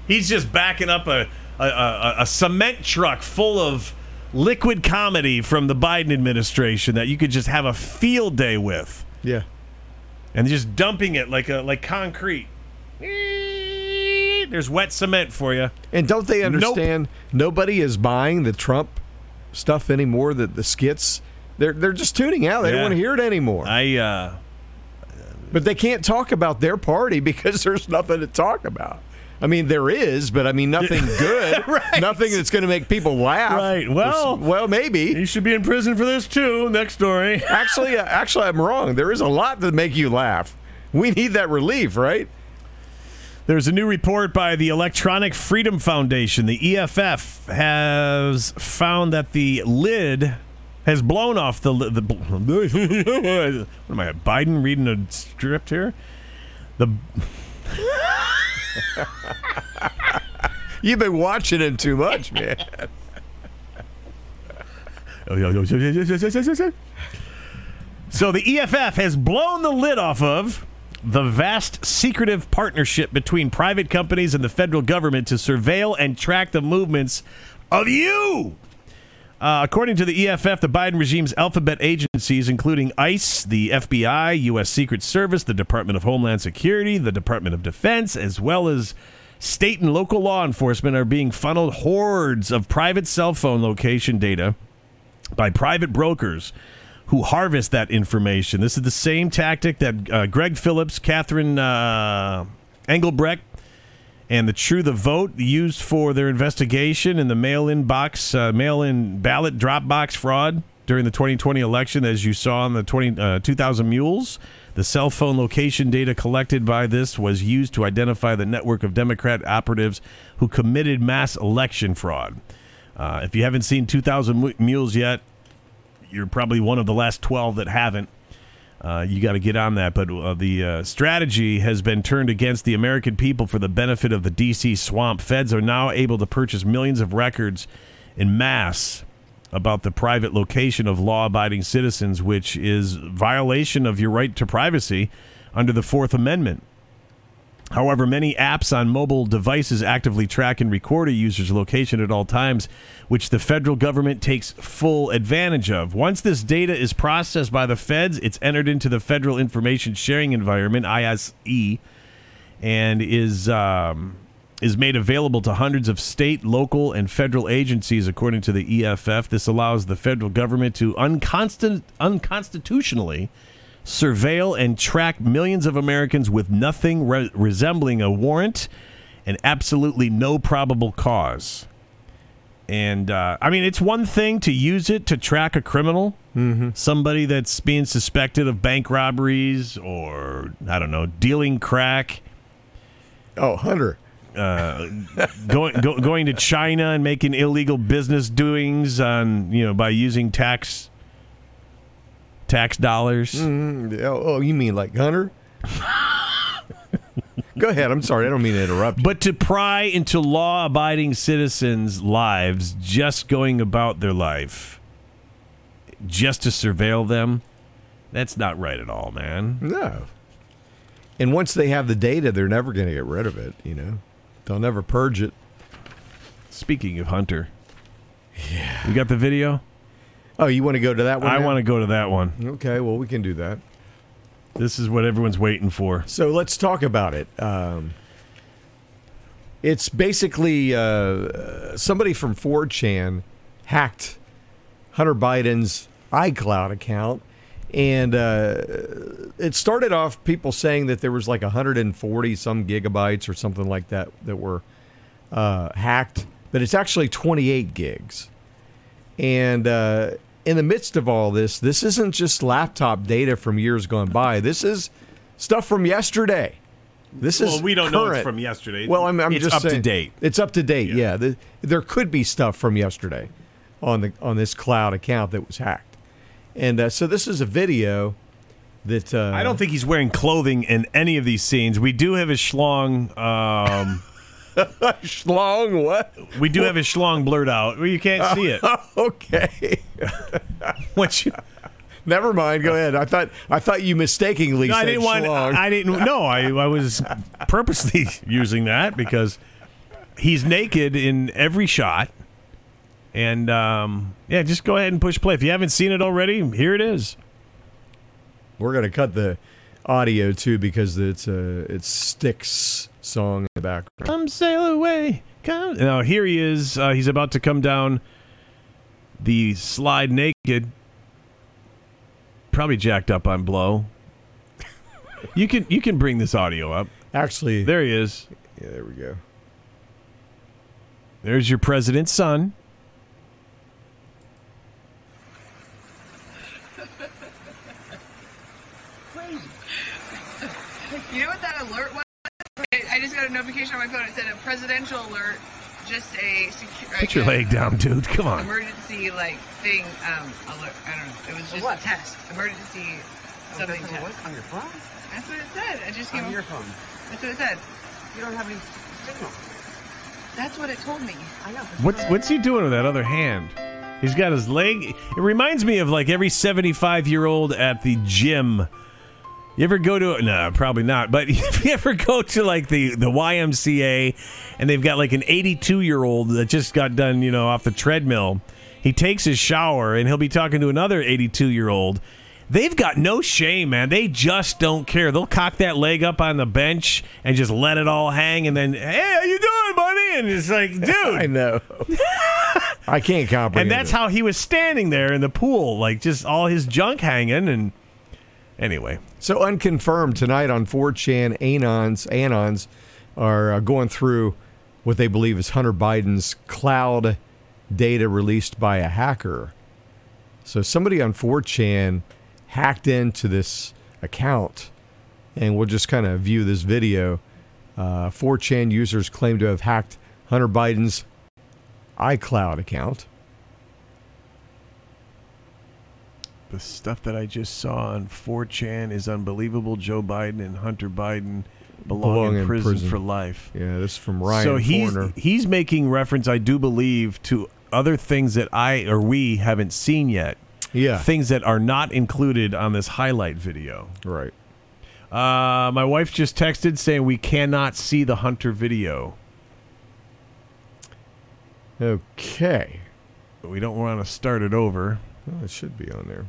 He's just backing up a, a, a, a cement truck full of liquid comedy from the Biden administration that you could just have a field day with Yeah. and just dumping it like a like concrete. There's wet cement for you. And don't they understand nobody is buying the Trump stuff anymore, the, the skits? They're, they're just tuning out. They Yeah. don't want to hear it anymore. I uh But they can't talk about their party because there's nothing to talk about. I mean, there is, but I mean, nothing good. Right. Nothing that's going to make people laugh. Right. Well- well, maybe. he should be in prison for this too. Next story. Actually, uh, actually, I'm wrong. There is a lot that make you laugh. We need that relief, right? There's a new report by the Electronic Freedom Foundation. The EFF has found that the lid has blown off the li- the. what am I? Biden reading a script here? The You've been watching him too much, man. So the EFF has blown the lid off of the vast secretive partnership between private companies and the federal government to surveil and track the movements of you. Uh, according to the EFF, the Biden regime's alphabet agencies, including ICE, the FBI, U.S. Secret Service, the Department of Homeland Security, the Department of Defense, as well as state and local law enforcement, are being funneled hordes of private cell phone location data by private brokers who harvest that information. This is the same tactic that uh, Greg Phillips, Catherine uh, Engelbrecht, and the True the Vote used for their investigation in the mail-in box, uh, mail-in ballot drop box fraud during the 2020 election, as you saw in the 20, uh, 2000 Mules. The cell phone location data collected by this was used to identify the network of Democrat operatives who committed mass election fraud. Uh, if you haven't seen 2000 Mules yet, you're probably one of the last 12 that haven't. Uh, you got to get on that. But uh, the uh, strategy has been turned against the American people for the benefit of the D.C. swamp. Feds are now able to purchase millions of records in mass about the private location of law-abiding citizens, which is violation of your right to privacy under the Fourth Amendment. However, many apps on mobile devices actively track and record a user's location at all times, which the federal government takes full advantage of. Once this data is processed by the feds, it's entered into the Federal Information Sharing Environment (ISE) and is um, is made available to hundreds of state, local, and federal agencies, according to the EFF. This allows the federal government to unconstant, unconstitutionally surveil and track millions of Americans with nothing re- resembling a warrant and absolutely no probable cause. And uh, I mean, it's one thing to use it to track a criminal, somebody that's being suspected of bank robberies or, I don't know, dealing crack Oh, Hunter. going go, going to China and making illegal business doings on you know by using tax tax dollars. Mm, oh, you mean like Hunter? Go ahead. I'm sorry. I don't mean to interrupt. you. But to pry into law abiding citizens' lives, just going about their life, just to surveil them, that's not right at all, man. No. And once they have the data, they're never going to get rid of it. You know, they'll never purge it. Speaking of Hunter, yeah, you got the video. Oh, you want to go to that one? I now? want to go to that one. Okay, well, we can do that. This is what everyone's waiting for. So let's talk about it. Um, it's basically uh, somebody from 4chan hacked Hunter Biden's iCloud account. And uh, it started off people saying that there was like 140 some gigabytes or something like that that were uh, hacked, but it's actually 28 gigs. And uh, in the midst of all this, this isn't just laptop data from years gone by. This is stuff from yesterday. This is Well, we don't know it's from yesterday. Well, I'm, I'm It's just up to date. It's up to date. Yeah, The- there could be stuff from yesterday on the on this cloud account that was hacked, and uh, so this is a video that uh, I don't think he's wearing clothing in any of these scenes. We do have his schlong. Um, schlong. What? we do have his schlong blurred out. Well, you can't see it. okay, What you, never mind. Go ahead. I thought I thought you mistakenly no, said I didn't want. schlong. I didn't. No, I, I was purposely using that because he's naked in every shot. And um, yeah, just go ahead and push play. If you haven't seen it already, here it is. We're gonna cut the audio too because it's a it's Styx song in the background. Come sail away. Come. Now here he is. Uh, he's about to come down the slide naked. Probably jacked up on blow. You can you can bring this audio up. Actually, There he is. yeah, there we go. There's your president's son. You know what that alert was? I I just got a notification on my phone. It said a presidential alert, just a secure. Put your leg down, dude. Come on. Emergency like thing um, alert. I don't know. It was just a test. Emergency something test. On your phone? That's what it said. I just came. On your phone. That's what it said. You don't have any signal. That's what it told me. I know. What's what's he doing with that other hand? He's got his leg. It reminds me of like every 75 year old at the gym. You ever go to no, probably not. But if you ever go to like the the YMCA and they've got like an 82 year old that just got done, you know, off the treadmill, he takes his shower and he'll be talking to another 82 year old. They've got no shame, man. They just don't care. They'll cock that leg up on the bench and just let it all hang, and then, hey, how you doing, buddy? And it's like, dude, I know. I can't comprehend. and that's it. how he was standing there in the pool, like just all his junk hanging. And anyway, So unconfirmed tonight on 4chan, Anons, Anons are uh, going through what they believe is Hunter Biden's cloud data released by a hacker. So somebody on 4chan hacked into this account, and we'll just kind of view this video. Uh, 4chan users claim to have hacked Hunter Biden's iCloud account. The stuff that I just saw on 4chan is unbelievable. Joe Biden and Hunter Biden belong, Belong in, in prison, prison. for life. Yeah, this is from Ryan so he's Forner. he's making reference, I do believe, to other things that I or we haven't seen yet. Yeah, Things that are not included on this highlight video. right. Uh, my wife just texted saying we cannot see the Hunter video. Okay. But we don't want to start it over. Oh, it should be on there.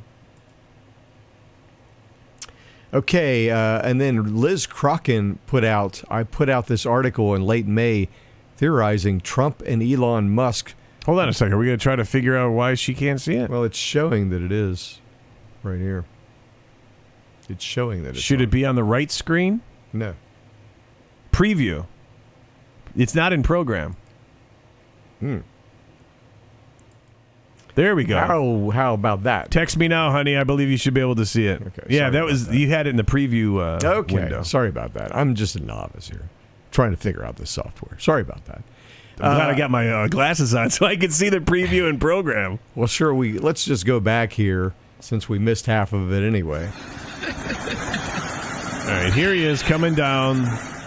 Okay, uh, and then Liz Crocken put out. I put out this article in late May, theorizing Trump and Elon Musk. Hold on a second. Are We're going to try to figure out why she can't see it. Well, it's showing that it is, right here. It's showing that. It's Should on. it be on the right screen? No. Preview. It's not in program. Hmm. There we go. How how about that? Text me now, honey. I believe you should be able to see it. Okay, yeah, that was that. you had it in the preview uh, Okay. window. Sorry about that. I'm just a novice here, trying to figure out the software. Sorry about that. I'm glad Uh, I got my uh, glasses on so I can see the preview and program. Well, sure. We let's just go back here since we missed half of it anyway. All right, here he is coming down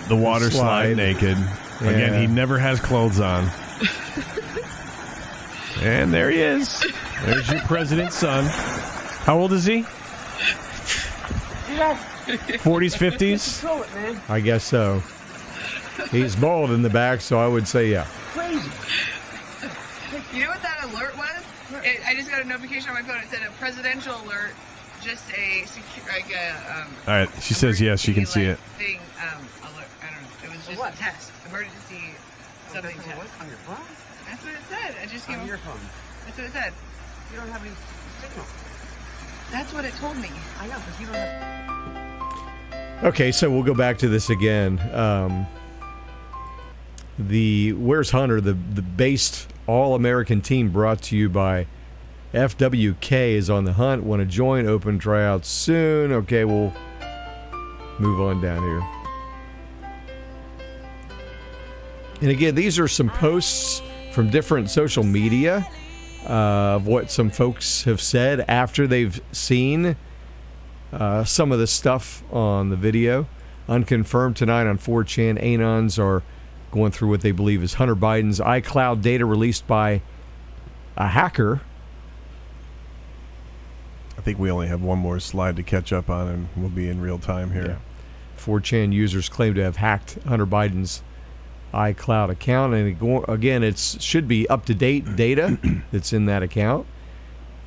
the water slide, Slide. naked. Again, Yeah. he never has clothes on. and there he is. There's your president's son. How old is he? 40s, 50s? Control it, man. I guess so. He's bald in the back, so I would say yeah. Crazy. You know what that alert was? It, I just got a notification on my phone. It said a presidential alert, just a secu- like a. Um, All right, she says yes, she can see like, it. Thing, um, alert. I don't know. It was just what? a test, emergency something That's on test. What? On your phone? That's what it said. I just came. On your phone. That's what it said. You don't have any signal. That's what it told me. I know, but you don't have. Okay, so we'll go back to this again. Um, the Where's Hunter, the, the based All American team brought to you by FWK, is on the hunt. Want to join? Open tryouts soon. Okay, we'll move on down here. And again, these are some posts from different social media uh, of what some folks have said after they've seen uh, some of the stuff on the video. Unconfirmed tonight on 4chan, Anons are going through what they believe is Hunter Biden's iCloud data released by a hacker. I think we only have one more slide to catch up on, and we'll be in real time here. 4chan users claim to have hacked Hunter Biden's iCloud account, and again, it should be up to date data that's in that account.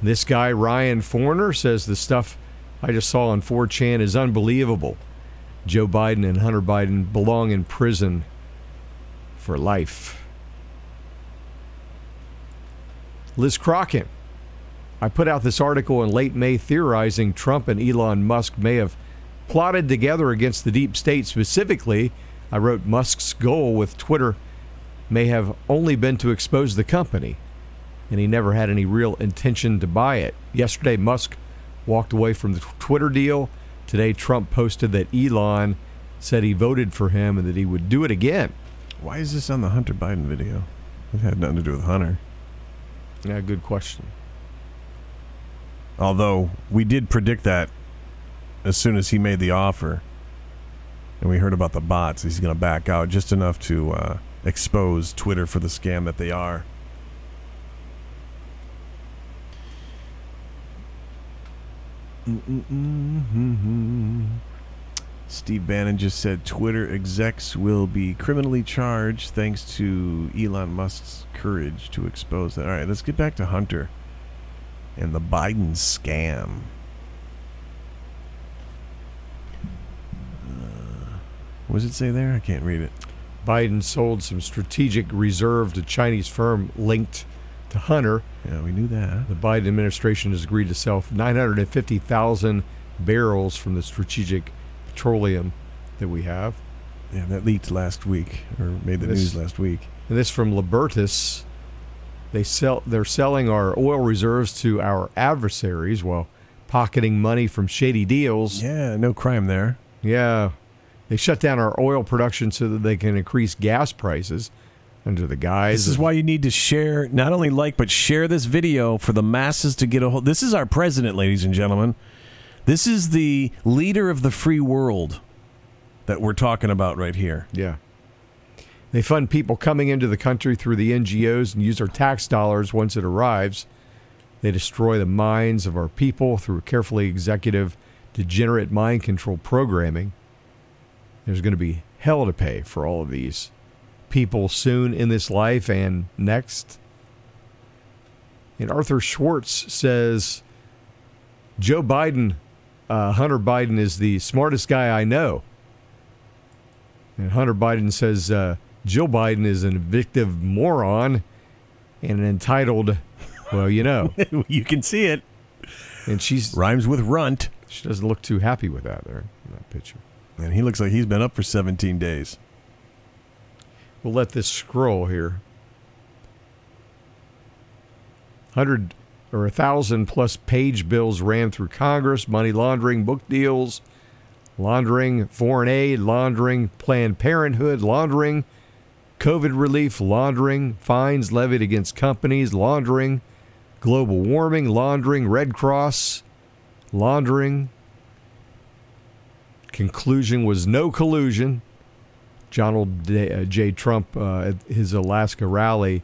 This guy Ryan Forner says the stuff I just saw on 4chan is unbelievable. Joe Biden and Hunter Biden belong in prison for life. Liz Crockett. I put out this article in late May theorizing Trump and Elon Musk may have plotted together against the deep state. Specifically, I wrote Musk's goal with Twitter may have only been to expose the company, and he never had any real intention to buy it. Yesterday, Musk walked away from the Twitter deal. Today, Trump posted that Elon said he voted for him and that he would do it again. Why is this on the Hunter Biden video? It had nothing to do with Hunter. Yeah, good question. Although we did predict that as soon as he made the offer, and we heard about the bots, he's going to back out just enough to uh, expose Twitter for the scam that they are. Steve Bannon just said Twitter execs will be criminally charged thanks to Elon Musk's courage to expose that. All right, let's get back to Hunter and the Biden scam. What does it say there? I can't read it. Biden sold some strategic reserve to Chinese firm linked to Hunter. Yeah, we knew that. The Biden administration has agreed to sell 950,000 barrels from the strategic petroleum that we have. Yeah, that leaked last week or made the This- news last week. And this from Libertus. They sell they're selling our oil reserves to our adversaries while pocketing money from shady deals. Yeah, no crime there. Yeah. They shut down our oil production so that they can increase gas prices under the guise This is why you need to share, not only like, but share this video for the masses to get a hold. This is our president, ladies and gentlemen. This is the leader of the free world that we're talking about right here. Yeah. They fund people coming into the country through the NGOs and use our tax dollars once it arrives. They destroy the minds of our people through carefully executive, degenerate mind control programming. There's going to be hell to pay for all of these people soon in this life and next. And Arthur Schwartz says Joe Biden, uh, Hunter Biden, is the smartest guy I know. And Hunter Biden says uh, Joe Biden is an vindictive moron and an entitled, well, you know. you can see it. And she's rhymes with runt. She doesn't look too happy with that there in that picture. And he looks like he's been up for 17 days. We'll let this scroll here. Hundred or a thousand plus page bills ran through Congress, money laundering, book deals, laundering, foreign aid, laundering, Planned Parenthood, laundering, COVID relief, laundering, fines levied against companies, laundering, global warming, laundering, Red Cross, laundering. Conclusion was no collusion. Donald uh, J. Trump uh, at his Alaska rally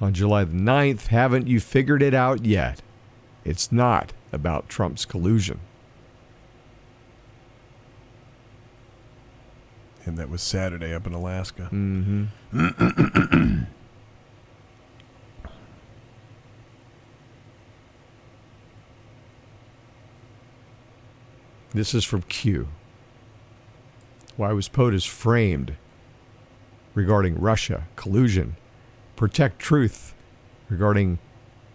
on July the 9th. Haven't you figured it out yet? It's not about Trump's collusion. And that was Saturday up in Alaska. Mm-hmm. this is from Q. Why was POTUS framed regarding Russia collusion? Protect truth regarding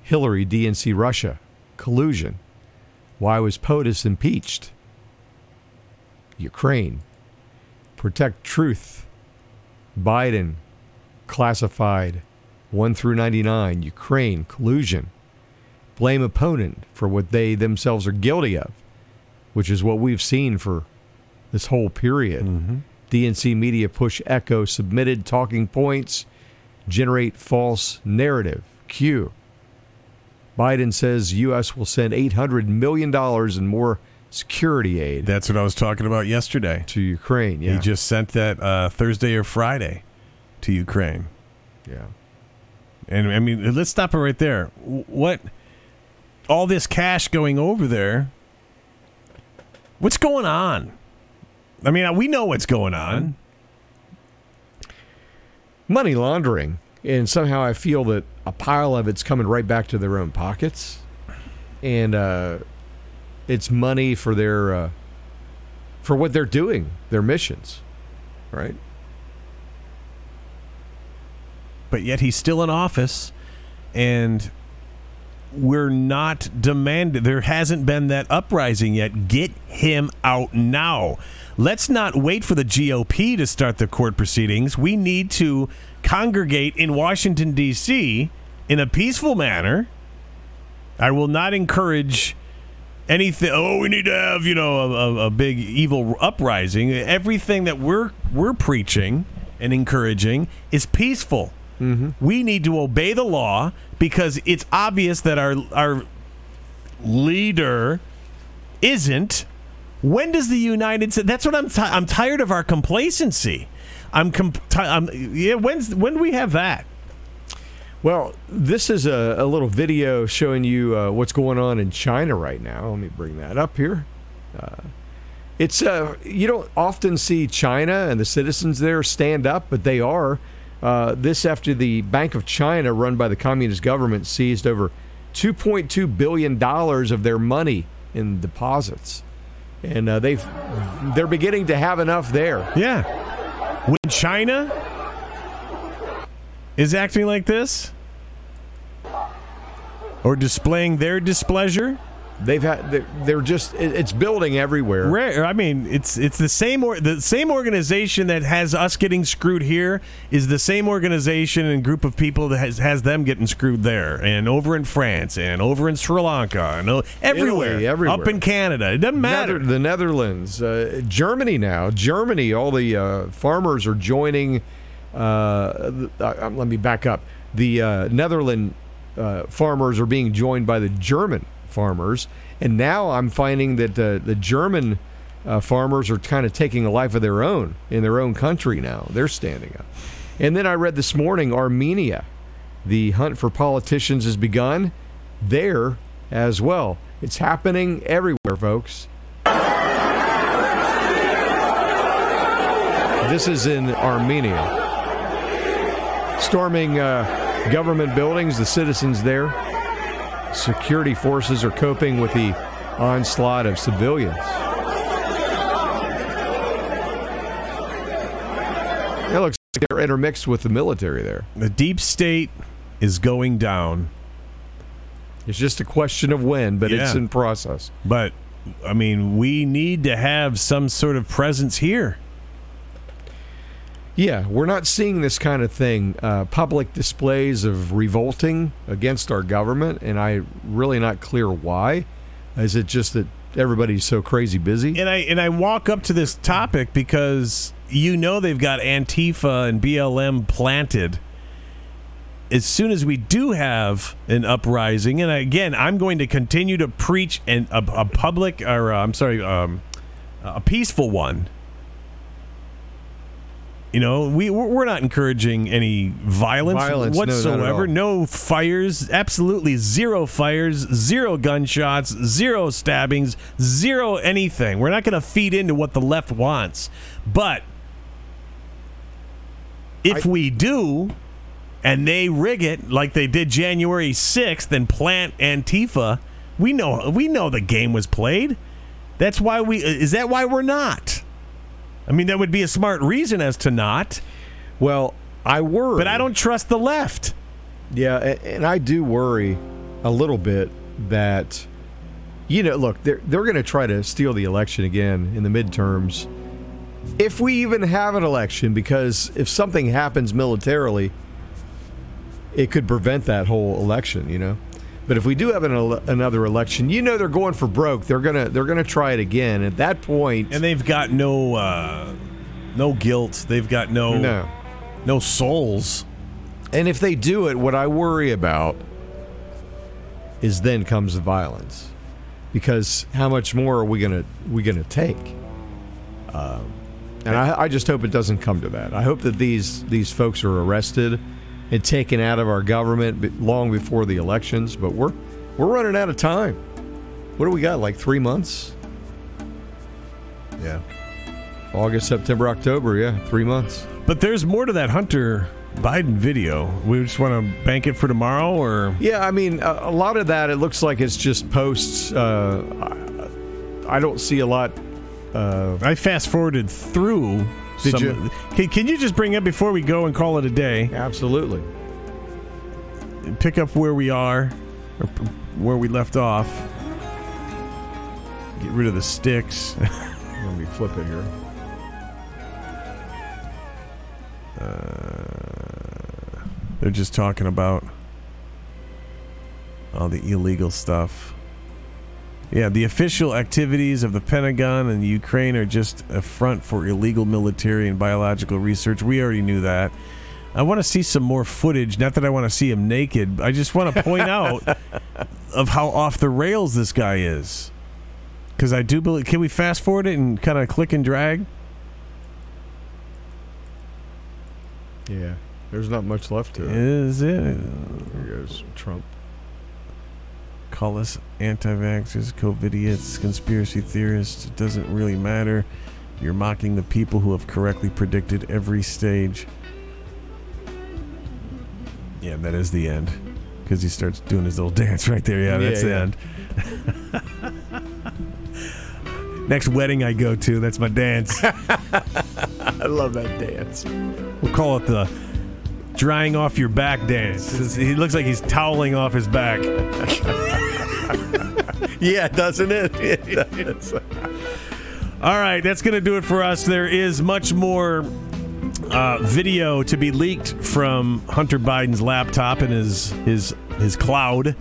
Hillary DNC Russia collusion. Why was POTUS impeached? Ukraine. Protect truth. Biden classified 1 through 99. Ukraine collusion. Blame opponent for what they themselves are guilty of, which is what we've seen for this whole period. DNC media push echo submitted talking points, generate false narrative. Q. Biden says U.S. will send $800 million in more security aid That's what I was talking about yesterday. to Ukraine. Yeah. He just sent that uh, Thursday or Friday to Ukraine. yeah. And I mean, let's stop it right there. What all this cash going over there? What's going on? I mean, we know what's going on. money laundering, and somehow I feel that a pile of it's coming right back to their own pockets, and uh, it's money for their uh, for what they're doing, their missions, right? But yet he's still in office and we're not demanded there hasn't been that uprising yet. Get him out now. Let's not wait for the GOP to start the court proceedings. We need to congregate in Washington D.C. in a peaceful manner. I will not encourage anything. Oh, we need to have you know a, a, a big evil uprising. Everything that we're we're preaching and encouraging is peaceful. Mm-hmm. We need to obey the law because it's obvious that our our leader isn't. When does the United States? That's what I'm. Ti- I'm tired of our complacency. I'm. Comp- ti- I'm yeah. When's when do we have that? Well, this is a, a little video showing you uh, what's going on in China right now. Let me bring that up here. Uh, it's uh, you don't often see China and the citizens there stand up, but they are. Uh, this after the Bank of China, run by the communist government, seized over 2.2 billion dollars of their money in deposits, and uh, they've they're beginning to have enough there. Yeah. When China is acting like this or displaying their displeasure, They've had they're, just it's building everywhere. rare. I mean, it's it's the same or the same organization that has us getting screwed here is the same organization and group of people that has has them getting screwed there and over in France and over in Sri Lanka and everywhere, Italy, everywhere. up in Canada. It doesn't matter. Nether- the Netherlands, uh, Germany now. Germany, all the uh, farmers are joining. Uh, uh, let me back up. The uh, Netherland uh, farmers are being joined by the German farmers, and now I'm finding that uh, the German uh, farmers are kind of taking a life of their own in their own country now. They're standing up. And then I read this morning Armenia, the hunt for politicians has begun there as well. It's happening everywhere, folks. This is in Armenia. Storming uh, government buildings, the citizens there. Security forces are coping with the onslaught of civilians. It looks like they're intermixed with the military there. The deep state is going down. It's just a question of when, but it's in process. But I mean, we need to have some sort of presence here. Yeah, we're not seeing this kind of thing, uh, public displays of revolting against our government, and I really not clear why. Is it just that everybody's so crazy busy? And I and I walk up to this topic because you know they've got Antifa and BLM planted. As soon as we do have an uprising, and again, I'm going to continue to preach an, a, a public, or uh, I'm sorry, um, a peaceful one. You know, we we're not encouraging any violence, Violence, no, whatsoever. all. No fires, absolutely zero fires, zero gunshots, zero stabbings, zero anything. We're not going to feed into what the left wants. But if we do, and they rig it like they did January 6th and plant Antifa, we know we know the game was played. That's why we. Is that why we're not? I mean, that would be a smart reason as to not. Well, I worry. But I don't trust the left. Yeah, and I do worry a little bit that, you know, look, they're, they're going to try to steal the election again in the midterms. If we even have an election, because if something happens militarily, it could prevent that whole election, you know? But if we do have an, ele- another election, you know they're going for broke. They're gonna they're gonna try it again. At that point, And they've got no uh, no guilt. They've got no no. no souls. And if they do it, what I worry about is then comes the violence, because how much more are we gonna we gonna take? Um, and I, I just hope it doesn't come to that. I hope that these these folks are arrested and taken out of our government long before the elections. But we're we're running out of time. What do we got? Like three months? Yeah. August, September, October. Yeah, three months. But there's more to that Hunter Biden video. We just want to bank it for tomorrow, or Yeah, I mean, a, a lot of that it looks like it's just posts. Uh, I, I don't see a lot. Uh, I fast forwarded through. Did some, you? Can, can you just bring up before we go and call it a day? absolutely. Pick up where we are, or where we left off. Get rid of the sticks. Let me flip it here. Uh, they're just talking about all the illegal stuff. Yeah, the official activities of the Pentagon and Ukraine are just a front for illegal military and biological research. We already knew that. I want to see some more footage. Not that I want to see him naked. I just want to point out of how off the rails this guy is. Because I do believe. Can we fast forward it and kind of click and drag? Yeah, there's not much left to it. Is it? There goes Trump. Call us anti-vaxxers, COVIDiots, conspiracy theorists. It doesn't really matter. You're mocking the people who have correctly predicted every stage. Yeah, that is the end. Because he starts doing his little dance right there. Yeah, that's Yeah, the end. Next wedding I go to, that's my dance. I love that dance. We'll call it the drying off your back dance. He looks like he's toweling off his back. Yeah, doesn't it? It does. All right, that's going to do it for us. There is much more uh, video to be leaked from Hunter Biden's laptop and his his his cloud,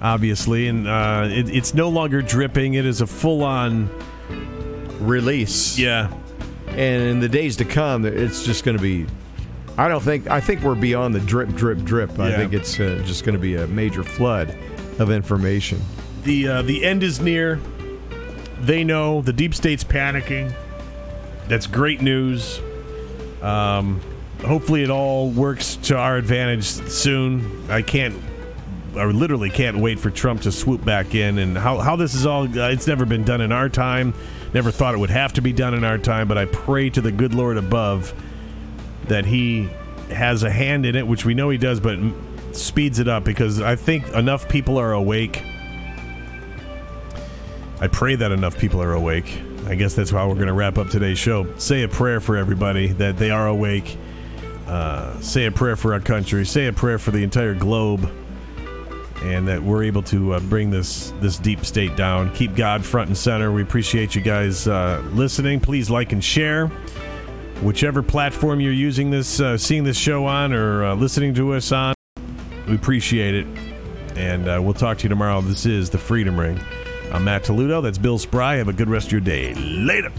obviously, and uh, it, it's no longer dripping. It is a full on. Release. Yeah, And in the days to come, it's just going to be. I don't think. I think we're beyond the drip, drip, drip. I think it's uh, just going to be a major flood of information. the uh, the end is near. They know the deep state's panicking. That's great news. Um, hopefully, it all works to our advantage soon. I can't. I literally can't wait for Trump to swoop back in and how, how this is all. Uh, it's never been done in our time. Never thought it would have to be done in our time, but I pray to the good Lord above that he has a hand in it, which we know he does, but speeds it up because I think enough people are awake. I pray that enough people are awake. I guess that's how we're going to wrap up today's show. Say a prayer for everybody that they are awake. Uh, say a prayer for our country. Say a prayer for the entire globe, and that we're able to uh, bring this this deep state down. Keep God front and center. We appreciate you guys uh, listening. Please like and share whichever platform you're using this, uh, seeing this show on, or uh, listening to us on. We appreciate it, and uh, we'll talk to you tomorrow. This is the Freedom Ring. I'm Matt Toledo. That's Bill Spry. Have a good rest of your day. Later.